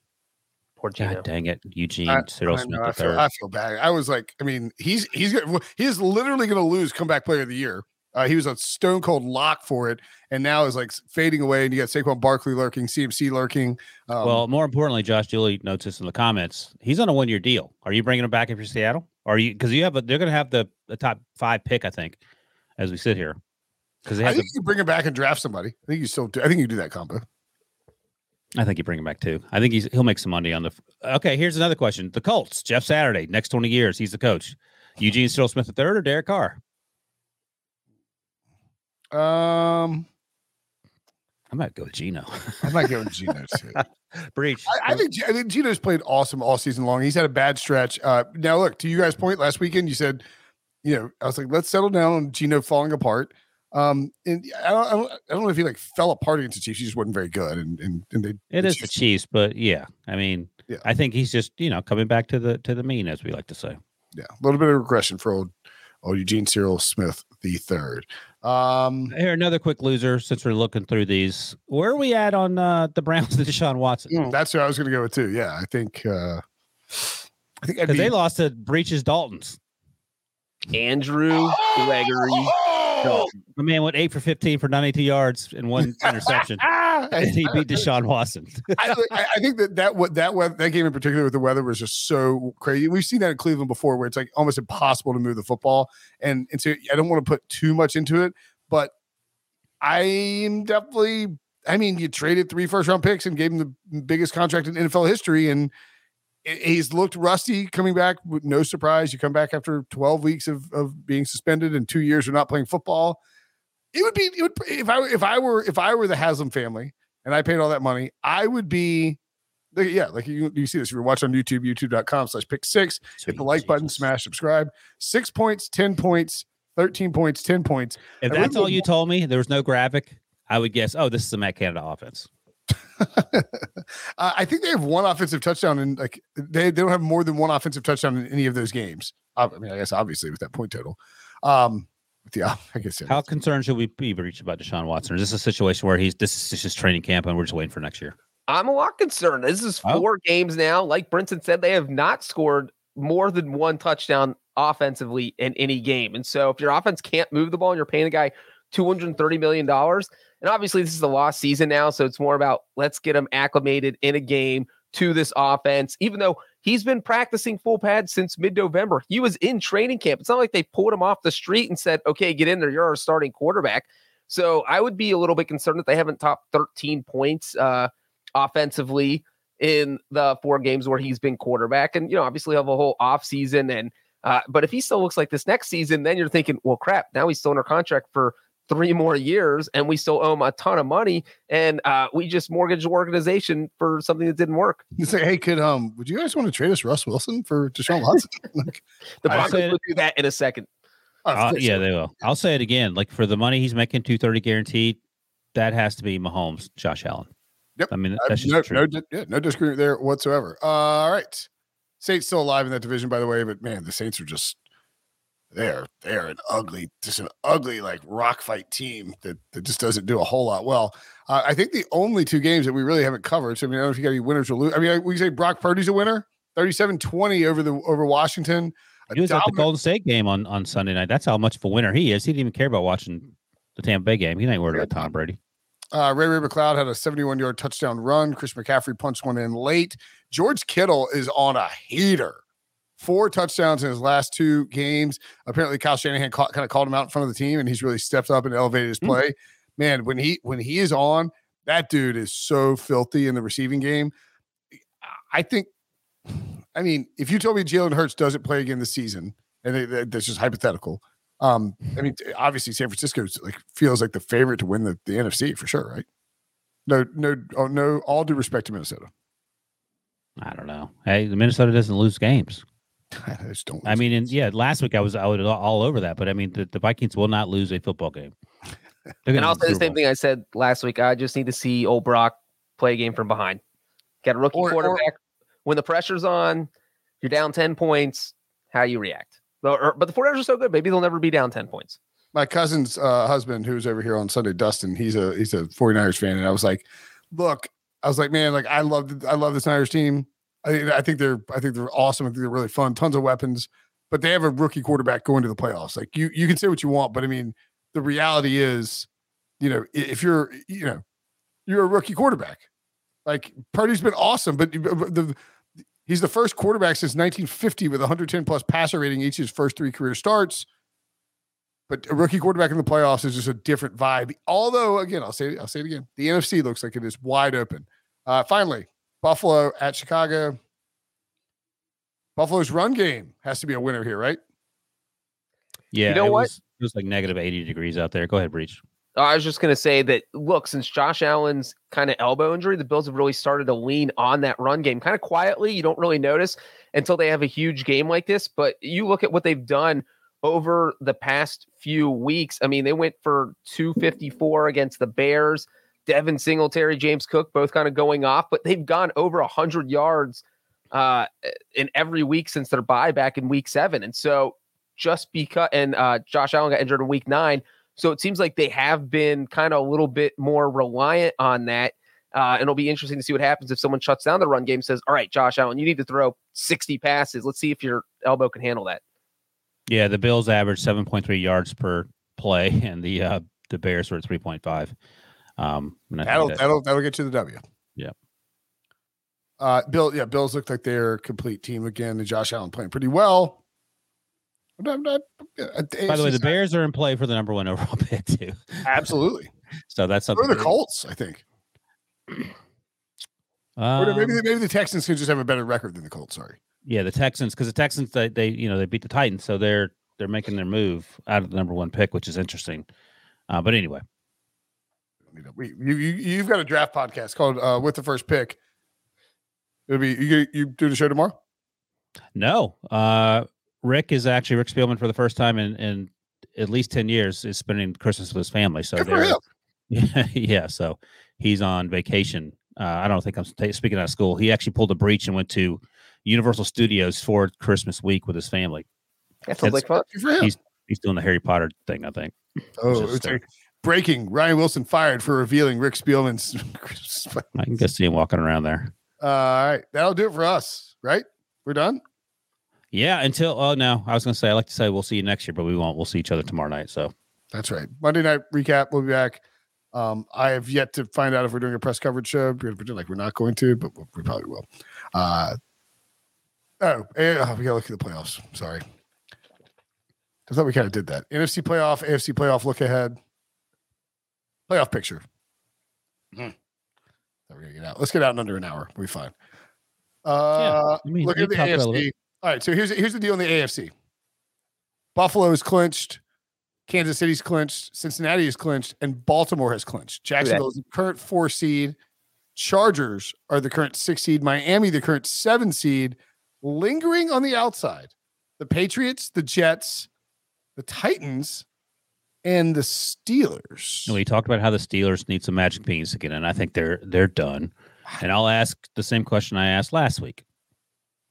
Poor Geno. God dang it, Eugene I- Cyril I, Smith know, I, feel. I feel bad. I was like, I mean, he's he's he's literally going to lose comeback player of the year. Uh, he was a stone cold lock for it, and now is like fading away. And you got Saquon Barkley lurking, CMC lurking. Um, well, more importantly, Josh Dooley notes this in the comments. He's on a one year deal. Are you bringing him back if you're Seattle? Are you because you have a, they're going to have the, the top five pick, I think, as we sit here. Because I think the, you bring him back and draft somebody. I think you still do. I think you do that combo. I think you bring him back too. I think he's he'll make some money on the. Okay, here's another question: the Colts, Jeff Saturday, next twenty years, he's the coach. Eugene Cyril Smith the third or Derek Carr? Um, I might go with Geno. I might go with Geno too. Breech. I, I think I think Geno's played awesome all season long. He's had a bad stretch. Uh, now look to you guys' point last weekend. You said, you know, I was like, let's settle down on Geno falling apart. Um, and I don't, I don't, I don't know if he like fell apart against the Chiefs. He just wasn't very good, and and, and they It the is the Chiefs, but yeah, I mean, Yeah. I think he's just you know coming back to the to the mean, as we like to say. yeah, a little bit of regression for old old Eugene Cyril Smith the third. Um, Here, another quick loser since we're looking through these. Where are we at on uh, the Browns and Deshaun Watson? that's who I was going to go with too. Yeah, I think. uh I think Because be, they lost to Breech's Daltons. Andrew Gregory. Oh! My man went eight for fifteen for ninety-two yards and one interception. And he beat Deshaun Watson. I, I think that that what that that game in particular with the weather was just so crazy. We've seen that in Cleveland before, where it's like almost impossible to move the football. And and so I don't want to put too much into it, but I'm definitely. I mean, you traded three first round picks and gave him the biggest contract in NFL history, and he's looked rusty coming back. No surprise, you come back after 12 weeks of of being suspended and two years of not playing football. It would be it would if I if I were if I were the Haslam family and I paid all that money, I would be. Yeah, like you, you see this. If you're watching on YouTube, youtube.com slash pick six, hit the like button, smash subscribe. Six points, 10 points, 13 points, 10 points. If I that's all you told me, there was no graphic. I would guess, oh, this is a Matt Canada offense. uh, I think they have one offensive touchdown and like they, they don't have more than one offensive touchdown in any of those games. I mean, I guess obviously with that point total. Um, with the, I guess yeah. How concerned should we be Breech about Deshaun Watson? Or is this a situation where he's this is just training camp and we're just waiting for next year? I'm a lot concerned. This is Oh. four games now. Like Brinson said, they have not scored more than one touchdown offensively in any game. And so if your offense can't move the ball and you're paying a guy $230 million, and obviously this is the lost season now, so it's more about let's get him acclimated in a game to this offense, even though he's been practicing full pad since mid-November. He was in training camp. It's not like they pulled him off the street and said, okay, get in there. You're our starting quarterback. So I would be a little bit concerned that they haven't topped 13 points uh, offensively in the four games where he's been quarterback. And, you know, obviously have a whole off season. And, uh, but if he still looks like this next season, then you're thinking, well, crap, now he's still under contract for three more years and we still owe him a ton of money. And uh, we just mortgaged the organization for something that didn't work. You say, hey, could um, would you guys want to trade us Russ Wilson for Deshaun Watson? like, The I Broncos will do that in a second. of Uh, yeah, they they will. I'll say it again. Like for the money he's making, two thirty guaranteed. That has to be Mahomes, Josh Allen. Yep. I mean, Uh, that's just no, true. no, yeah, no disagreement there whatsoever. Uh, all right, Saints still alive in that division, by the way. But man, the Saints are just they're they're an ugly, just an ugly like rock fight team that that just doesn't do a whole lot well. Uh, I think the only two games that we really haven't covered. So I mean, I don't know if you got any winners or lose. I mean, we say Brock Purdy's a winner, 37-20 over the over Washington. He was at the Golden State game on, on Sunday night. That's how much of a winner he is. He didn't even care about watching the Tampa Bay game. He ain't worried about Tom Brady. Uh, Ray Ray McCloud had a 71 yard touchdown run. Chris McCaffrey punched one in late. George Kittle is on a heater. Four touchdowns in his last two games. Apparently, Kyle Shanahan ca- kind of called him out in front of the team, and he's really stepped up and elevated his Hmm. play. Man, when he when he is on, that dude is so filthy in the receiving game. I think, I mean, if you told me Jalen Hurts doesn't play again this season, and it- that- that's just hypothetical. Um, I mean, obviously, San Francisco like feels like the favorite to win the, the NFC for sure, right? No, no, oh, no. All due respect to Minnesota, I don't know. Hey, the Minnesota doesn't lose games. I just don't. I mean, and yeah, last week I was I was all over that, but I mean, the, the Vikings will not lose a football game. They're And gonna I'll say the same thing I said last week. I just need to see old Brock play a game from behind. Got a rookie Or- or- quarterback. when the pressure's on, you're down 10 points. How you react? But, or- but the 49ers are so good. Maybe they'll never be down 10 points. my cousin's uh, husband, who's over here on Sunday, Dustin. He's a he's a 49ers fan, and I was like, look, I was like, man, like I love the, I love this Niners team. I, I think they're I think they're awesome. I think they're really fun. Tons of weapons, but they have a rookie quarterback going to the playoffs. Like you you can say what you want, but I mean, the reality is, you know, if you're you know, you're a rookie quarterback. Like Purdy's been awesome, but the he's the first quarterback since 1950 with 110 plus passer rating each of his first three career starts. But a rookie quarterback in the playoffs is just a different vibe. Although, again, I'll say I'll say it again. The NFC looks like it is wide open. Uh, finally, Buffalo at Chicago. Buffalo's run game has to be a winner here, right? Yeah, You know it what? Was, it was like negative 80 degrees out there. Go ahead, Breech. I was just going to say that look, since Josh Allen's kind of elbow injury, the Bills have really started to lean on that run game kind of quietly. You don't really notice until they have a huge game like this. But you look at what they've done over the past few weeks. I mean, they went for 254 against the Bears. Devin Singletary, James Cook, both kind of going off, but they've gone over 100 yards uh, in every week since their bye back in week seven. And so just because, and uh, Josh Allen got injured in week nine. So it seems like they have been kind of a little bit more reliant on that. Uh, and it'll be interesting to see what happens if someone shuts down the run game, says, All right, Josh Allen, you need to throw 60 passes. Let's see if your elbow can handle that. Yeah, the Bills averaged 7.3 yards per play, and the uh, the Bears were at 3.5. Um, and I think That'll that- that'll that'll get you the W. Yeah. Uh, Bill, yeah, Bills look like they're complete team again. And Josh Allen playing pretty well. I'm not- I'm not- By the way, the Bears are in play for the number one overall pick too. absolutely. So that's something. Or the Colts, I think. Um, maybe maybe the Texans could just have a better record than the Colts. Sorry. yeah, the Texans because the Texans they, they you know they beat the Titans, so they're they're making their move out of the number one pick, which is interesting. Uh, but anyway, You, know, we, you, you you've got a draft podcast called uh, "With the First Pick." It'll be you. You do the show tomorrow. no, uh, Rick is actually Rick Spielman for the first time in in at least ten years is spending Christmas with his family. So Good for him. Yeah, yeah. So he's on vacation. Uh, I don't think I'm sta- speaking out of school. He actually pulled a Breech and went to Universal Studios for Christmas week with his family. That sounds That's- like fun. For him. He's he's doing the Harry Potter thing, I think. Oh, Just, it's like breaking. Ryan Wilson fired for revealing Rick Spielman's. I can just see him walking around there. Uh, all right, that'll do it for us. Right, we're done. Yeah, until oh no, I was gonna say I like to say we'll see you next year, but we won't. We'll see each other tomorrow night. So That's right. Monday night recap. We'll be back. Um, I have yet to find out if we're doing a press coverage show. We're gonna pretend like we're not going to, but we probably will. Uh, oh, eh, oh, we gotta look at the playoffs. Sorry, I thought we kind of did that. NFC playoff, AFC playoff look ahead, playoff picture. We We're gonna get out. Let's get out in under an hour. We'll be fine. Uh, I mean, look at the talked about it a AFC. little- All right, so here's here's the deal in the AFC. Buffalo is clinched. Kansas City's clinched. Cincinnati is clinched, and Baltimore has clinched. Jacksonville is the current four seed. Chargers are the current six seed. Miami, the current seven seed. Lingering on the outside, the Patriots, the Jets, the Titans, and the Steelers. And we talked about how the Steelers need some magic beans again, and I think they're they're done. And I'll ask the same question I asked last week.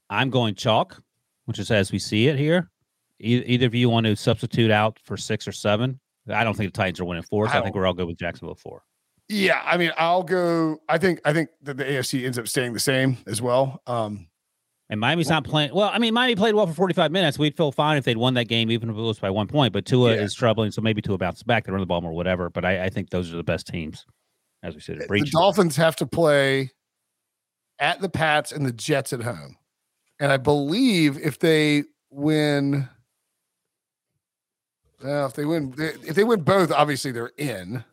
I'm going chalk, which is as we see it here. E- either of you want to substitute out for six or seven? I don't think the Titans are winning four. So I, I think we're all good with Jacksonville four. Yeah, I mean, I'll go. I think I think that the AFC ends up staying the same as well. Um, And Miami's not playing well. I mean, Miami played well for 45 minutes. We'd feel fine if they'd won that game, even if it was by one point. But Tua Yeah. is troubling, so maybe Tua bounces back. They run the ball more, whatever. But I, I think those are the best teams, as we said. the Dolphins have to play at the Pats and the Jets at home, and I believe if they win, well, if they win, if they win both, obviously they're in.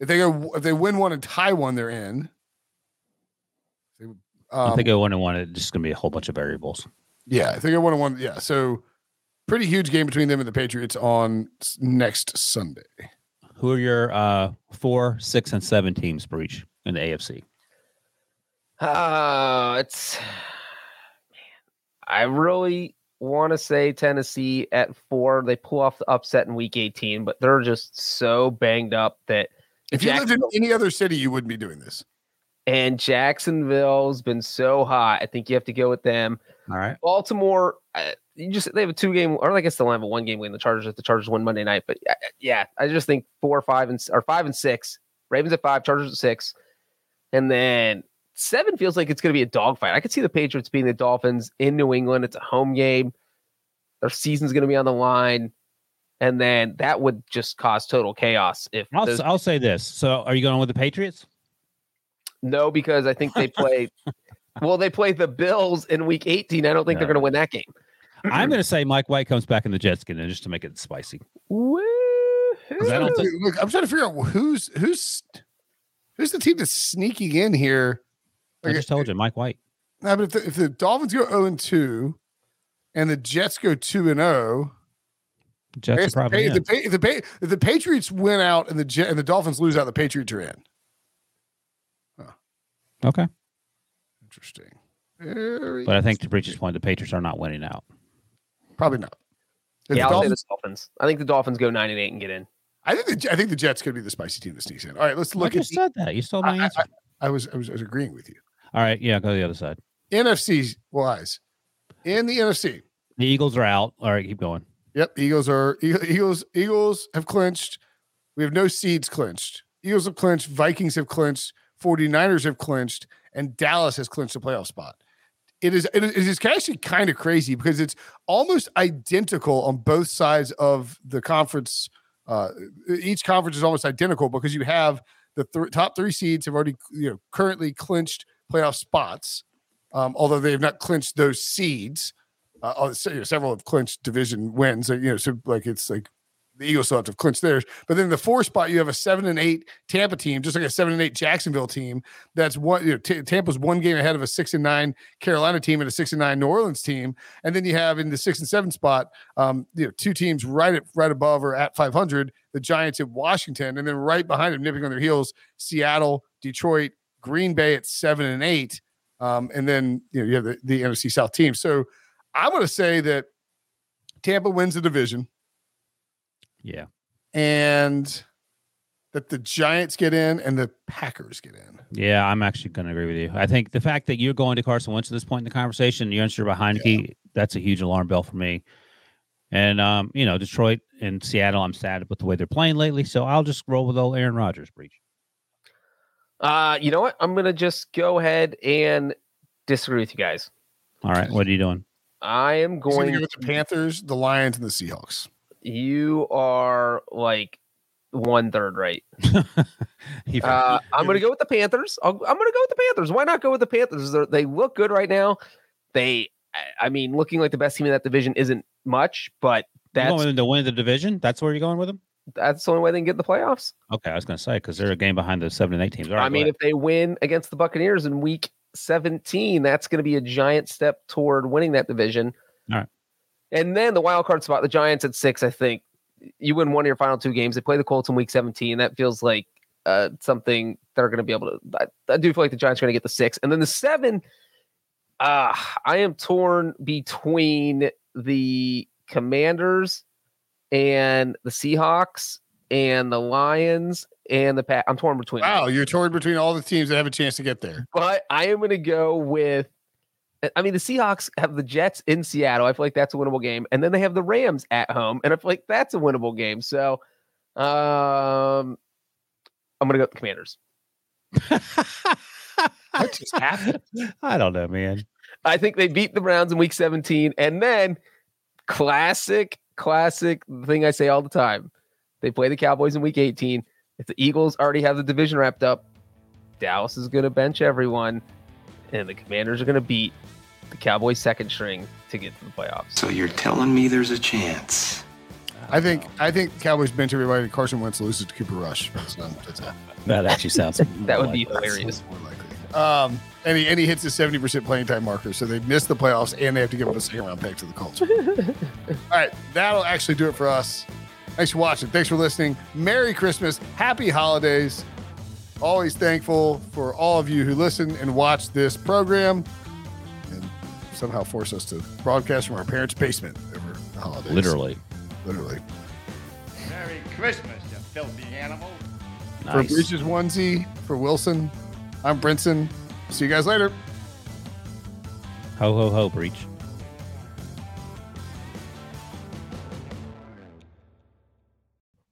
If they go, if they win one and tie one, they're in. They- I Um, think I one and one. It's just going to be a whole bunch of variables. yeah, I think I one and one. Yeah, so pretty huge game between them and the Patriots on next Sunday. Who are your uh, four, six, and seven teams, for each in the AFC? Uh, it's man, I really want to say Tennessee at four. They pull off the upset in week 18, but they're just so banged up that If you lived in any other city, you wouldn't be doing this. And Jacksonville's been so hot. I think you have to go with them. All right. Baltimore, uh, you just they have a two game, or I guess they'll have a one game win. The Chargers if the Chargers win Monday night, but uh, yeah, I just think four, five, and or five and six. Ravens at five, Chargers at six, and then seven feels like it's going to be a dogfight. I could see the Patriots being the Dolphins in New England. It's a home game. Their season's going to be on the line, and then that would just cause total chaos if I'll, those- I'll say this. So are you going with the Patriots? No, because I think they play. well, they play the Bills in Week 18. I don't think they're going to win that game. I'm going to say Mike White comes back in the Jets again, just to make it spicy. Woo! I don't think- Look, I'm trying to figure out who's who's who's the team that's sneaking in here I just told you, Mike White. Now, but if the, if the Dolphins go 0 and 2 and the Jets go 2 and 0, I Jets guess are probably the, in. Pa- the, the Patriots win out and the Jet, and the Dolphins lose out, the Patriots are in. Okay. Interesting. Very But I think to Breech's point, the Patriots are not winning out. probably not. If Yeah, the I'll say Dolphins- the Dolphins. I think the Dolphins go nine and eight and get in. I think the, I think the Jets could be the spicy team that sneaks in. All right, let's look at. just The, said that. You stole my I, I, answer. I was, I was I was agreeing with you. All right. Yeah, go to the other side. NFC wise, in the NFC, The Eagles are out. All right, keep going. Yep, Eagles are Eagles. Eagles have clinched. We have no seeds clinched. Eagles have clinched. Vikings have clinched. 49ers have clinched, and Dallas has clinched a playoff spot. It is it is, actually kind of crazy because it's almost identical on both sides of the conference. Uh, each conference is almost identical because you have the th- top three seeds have already you know currently clinched playoff spots, um, although they have not clinched those seeds. Uh, uh, several have clinched division wins. You know, so like it's like the Eagles still have to clinch theirs. But then the four spot, you have a seven and eight Tampa team, just like a seven and eight Jacksonville team. That's one. You know, T- Tampa's one game ahead of a six and nine Carolina team and a six and nine New Orleans team. And then you have in the six and seven spot, um, you know, two teams right at right above or at five hundred. The Giants at Washington, and then right behind them, nipping on their heels, Seattle, Detroit, Green Bay at seven and eight. Um, and then you know you have the, the NFC South team. So I'm going to say that Tampa wins the division Yeah. and that the Giants get in and the Packers get in. Yeah, I'm actually going to agree with you. I think the fact that you're going to Carson Wentz at this point in the conversation, you're unsure about Heinicke, that's a huge alarm bell for me. And um, you know, Detroit and Seattle, I'm sad with the way they're playing lately. So I'll just roll with old Aaron Rodgers, Breech. Uh, you know what? I'm gonna just go ahead and disagree with you guys. All right, what are you doing? I am gonna go with the Panthers, the Lions, and the Seahawks. You are like one third right. Uh, I'm going to go with the Panthers. I'll, I'm going to go with the Panthers. Why not go with the Panthers? They're, they look good right now. They, I- I mean, looking like the best team in that division isn't much, but You're that's going to win the division. That's where you're going with them. that's the only way they can get in the playoffs. Okay, I was going to say because they're a game behind the seven and eight teams. Right, I mean, if they win against the Buccaneers in Week 17, that's going to be a giant step toward winning that division. All right. And then the wild card spot, the Giants at six, I think you win one of your final two games. They play the Colts in Week 17. That feels like uh, something they're going to be able to. I, I do feel like the Giants are going to get the six, and then the seven. Uh, I am torn between the Commanders and the Seahawks and the Lions and the Pat. I'm torn between. them. Wow, you're torn between all the teams that have a chance to get there. But I am going to go with. I mean, the Seahawks have the Jets in Seattle. I feel like that's a winnable game, and then they have the Rams at home, and I feel like that's a winnable game. So, um, I'm going to go with the Commanders. What just happened? I don't know, man. I think they beat the Browns in Week 17, and then classic, classic thing I say all the time: they play the Cowboys in Week 18. If the Eagles already have the division wrapped up, Dallas is going to bench everyone, and the Commanders are going to beat the Cowboys second string to get to the playoffs. So you're telling me there's a chance? I think I think Cowboys bench everybody. and Carson Wentz loses to Cooper Rush. That's not, that's not That actually sounds. That would be more hilarious. more likely. Um, and he and he hits his seventy percent playing time marker, so they miss the playoffs and they have to give up a second round pick to the Colts. All right, that'll actually do it for us. Thanks for watching. Thanks for listening. Merry Christmas. Happy holidays. Always thankful for all of you who listen and watch this program and somehow force us to broadcast from our parents' basement over the holidays. Literally. Literally. Merry Christmas, you filthy animal. For Nice. Breech's Onesie, for Wilson, I'm Brinson. See you guys later. Ho ho ho, Breech.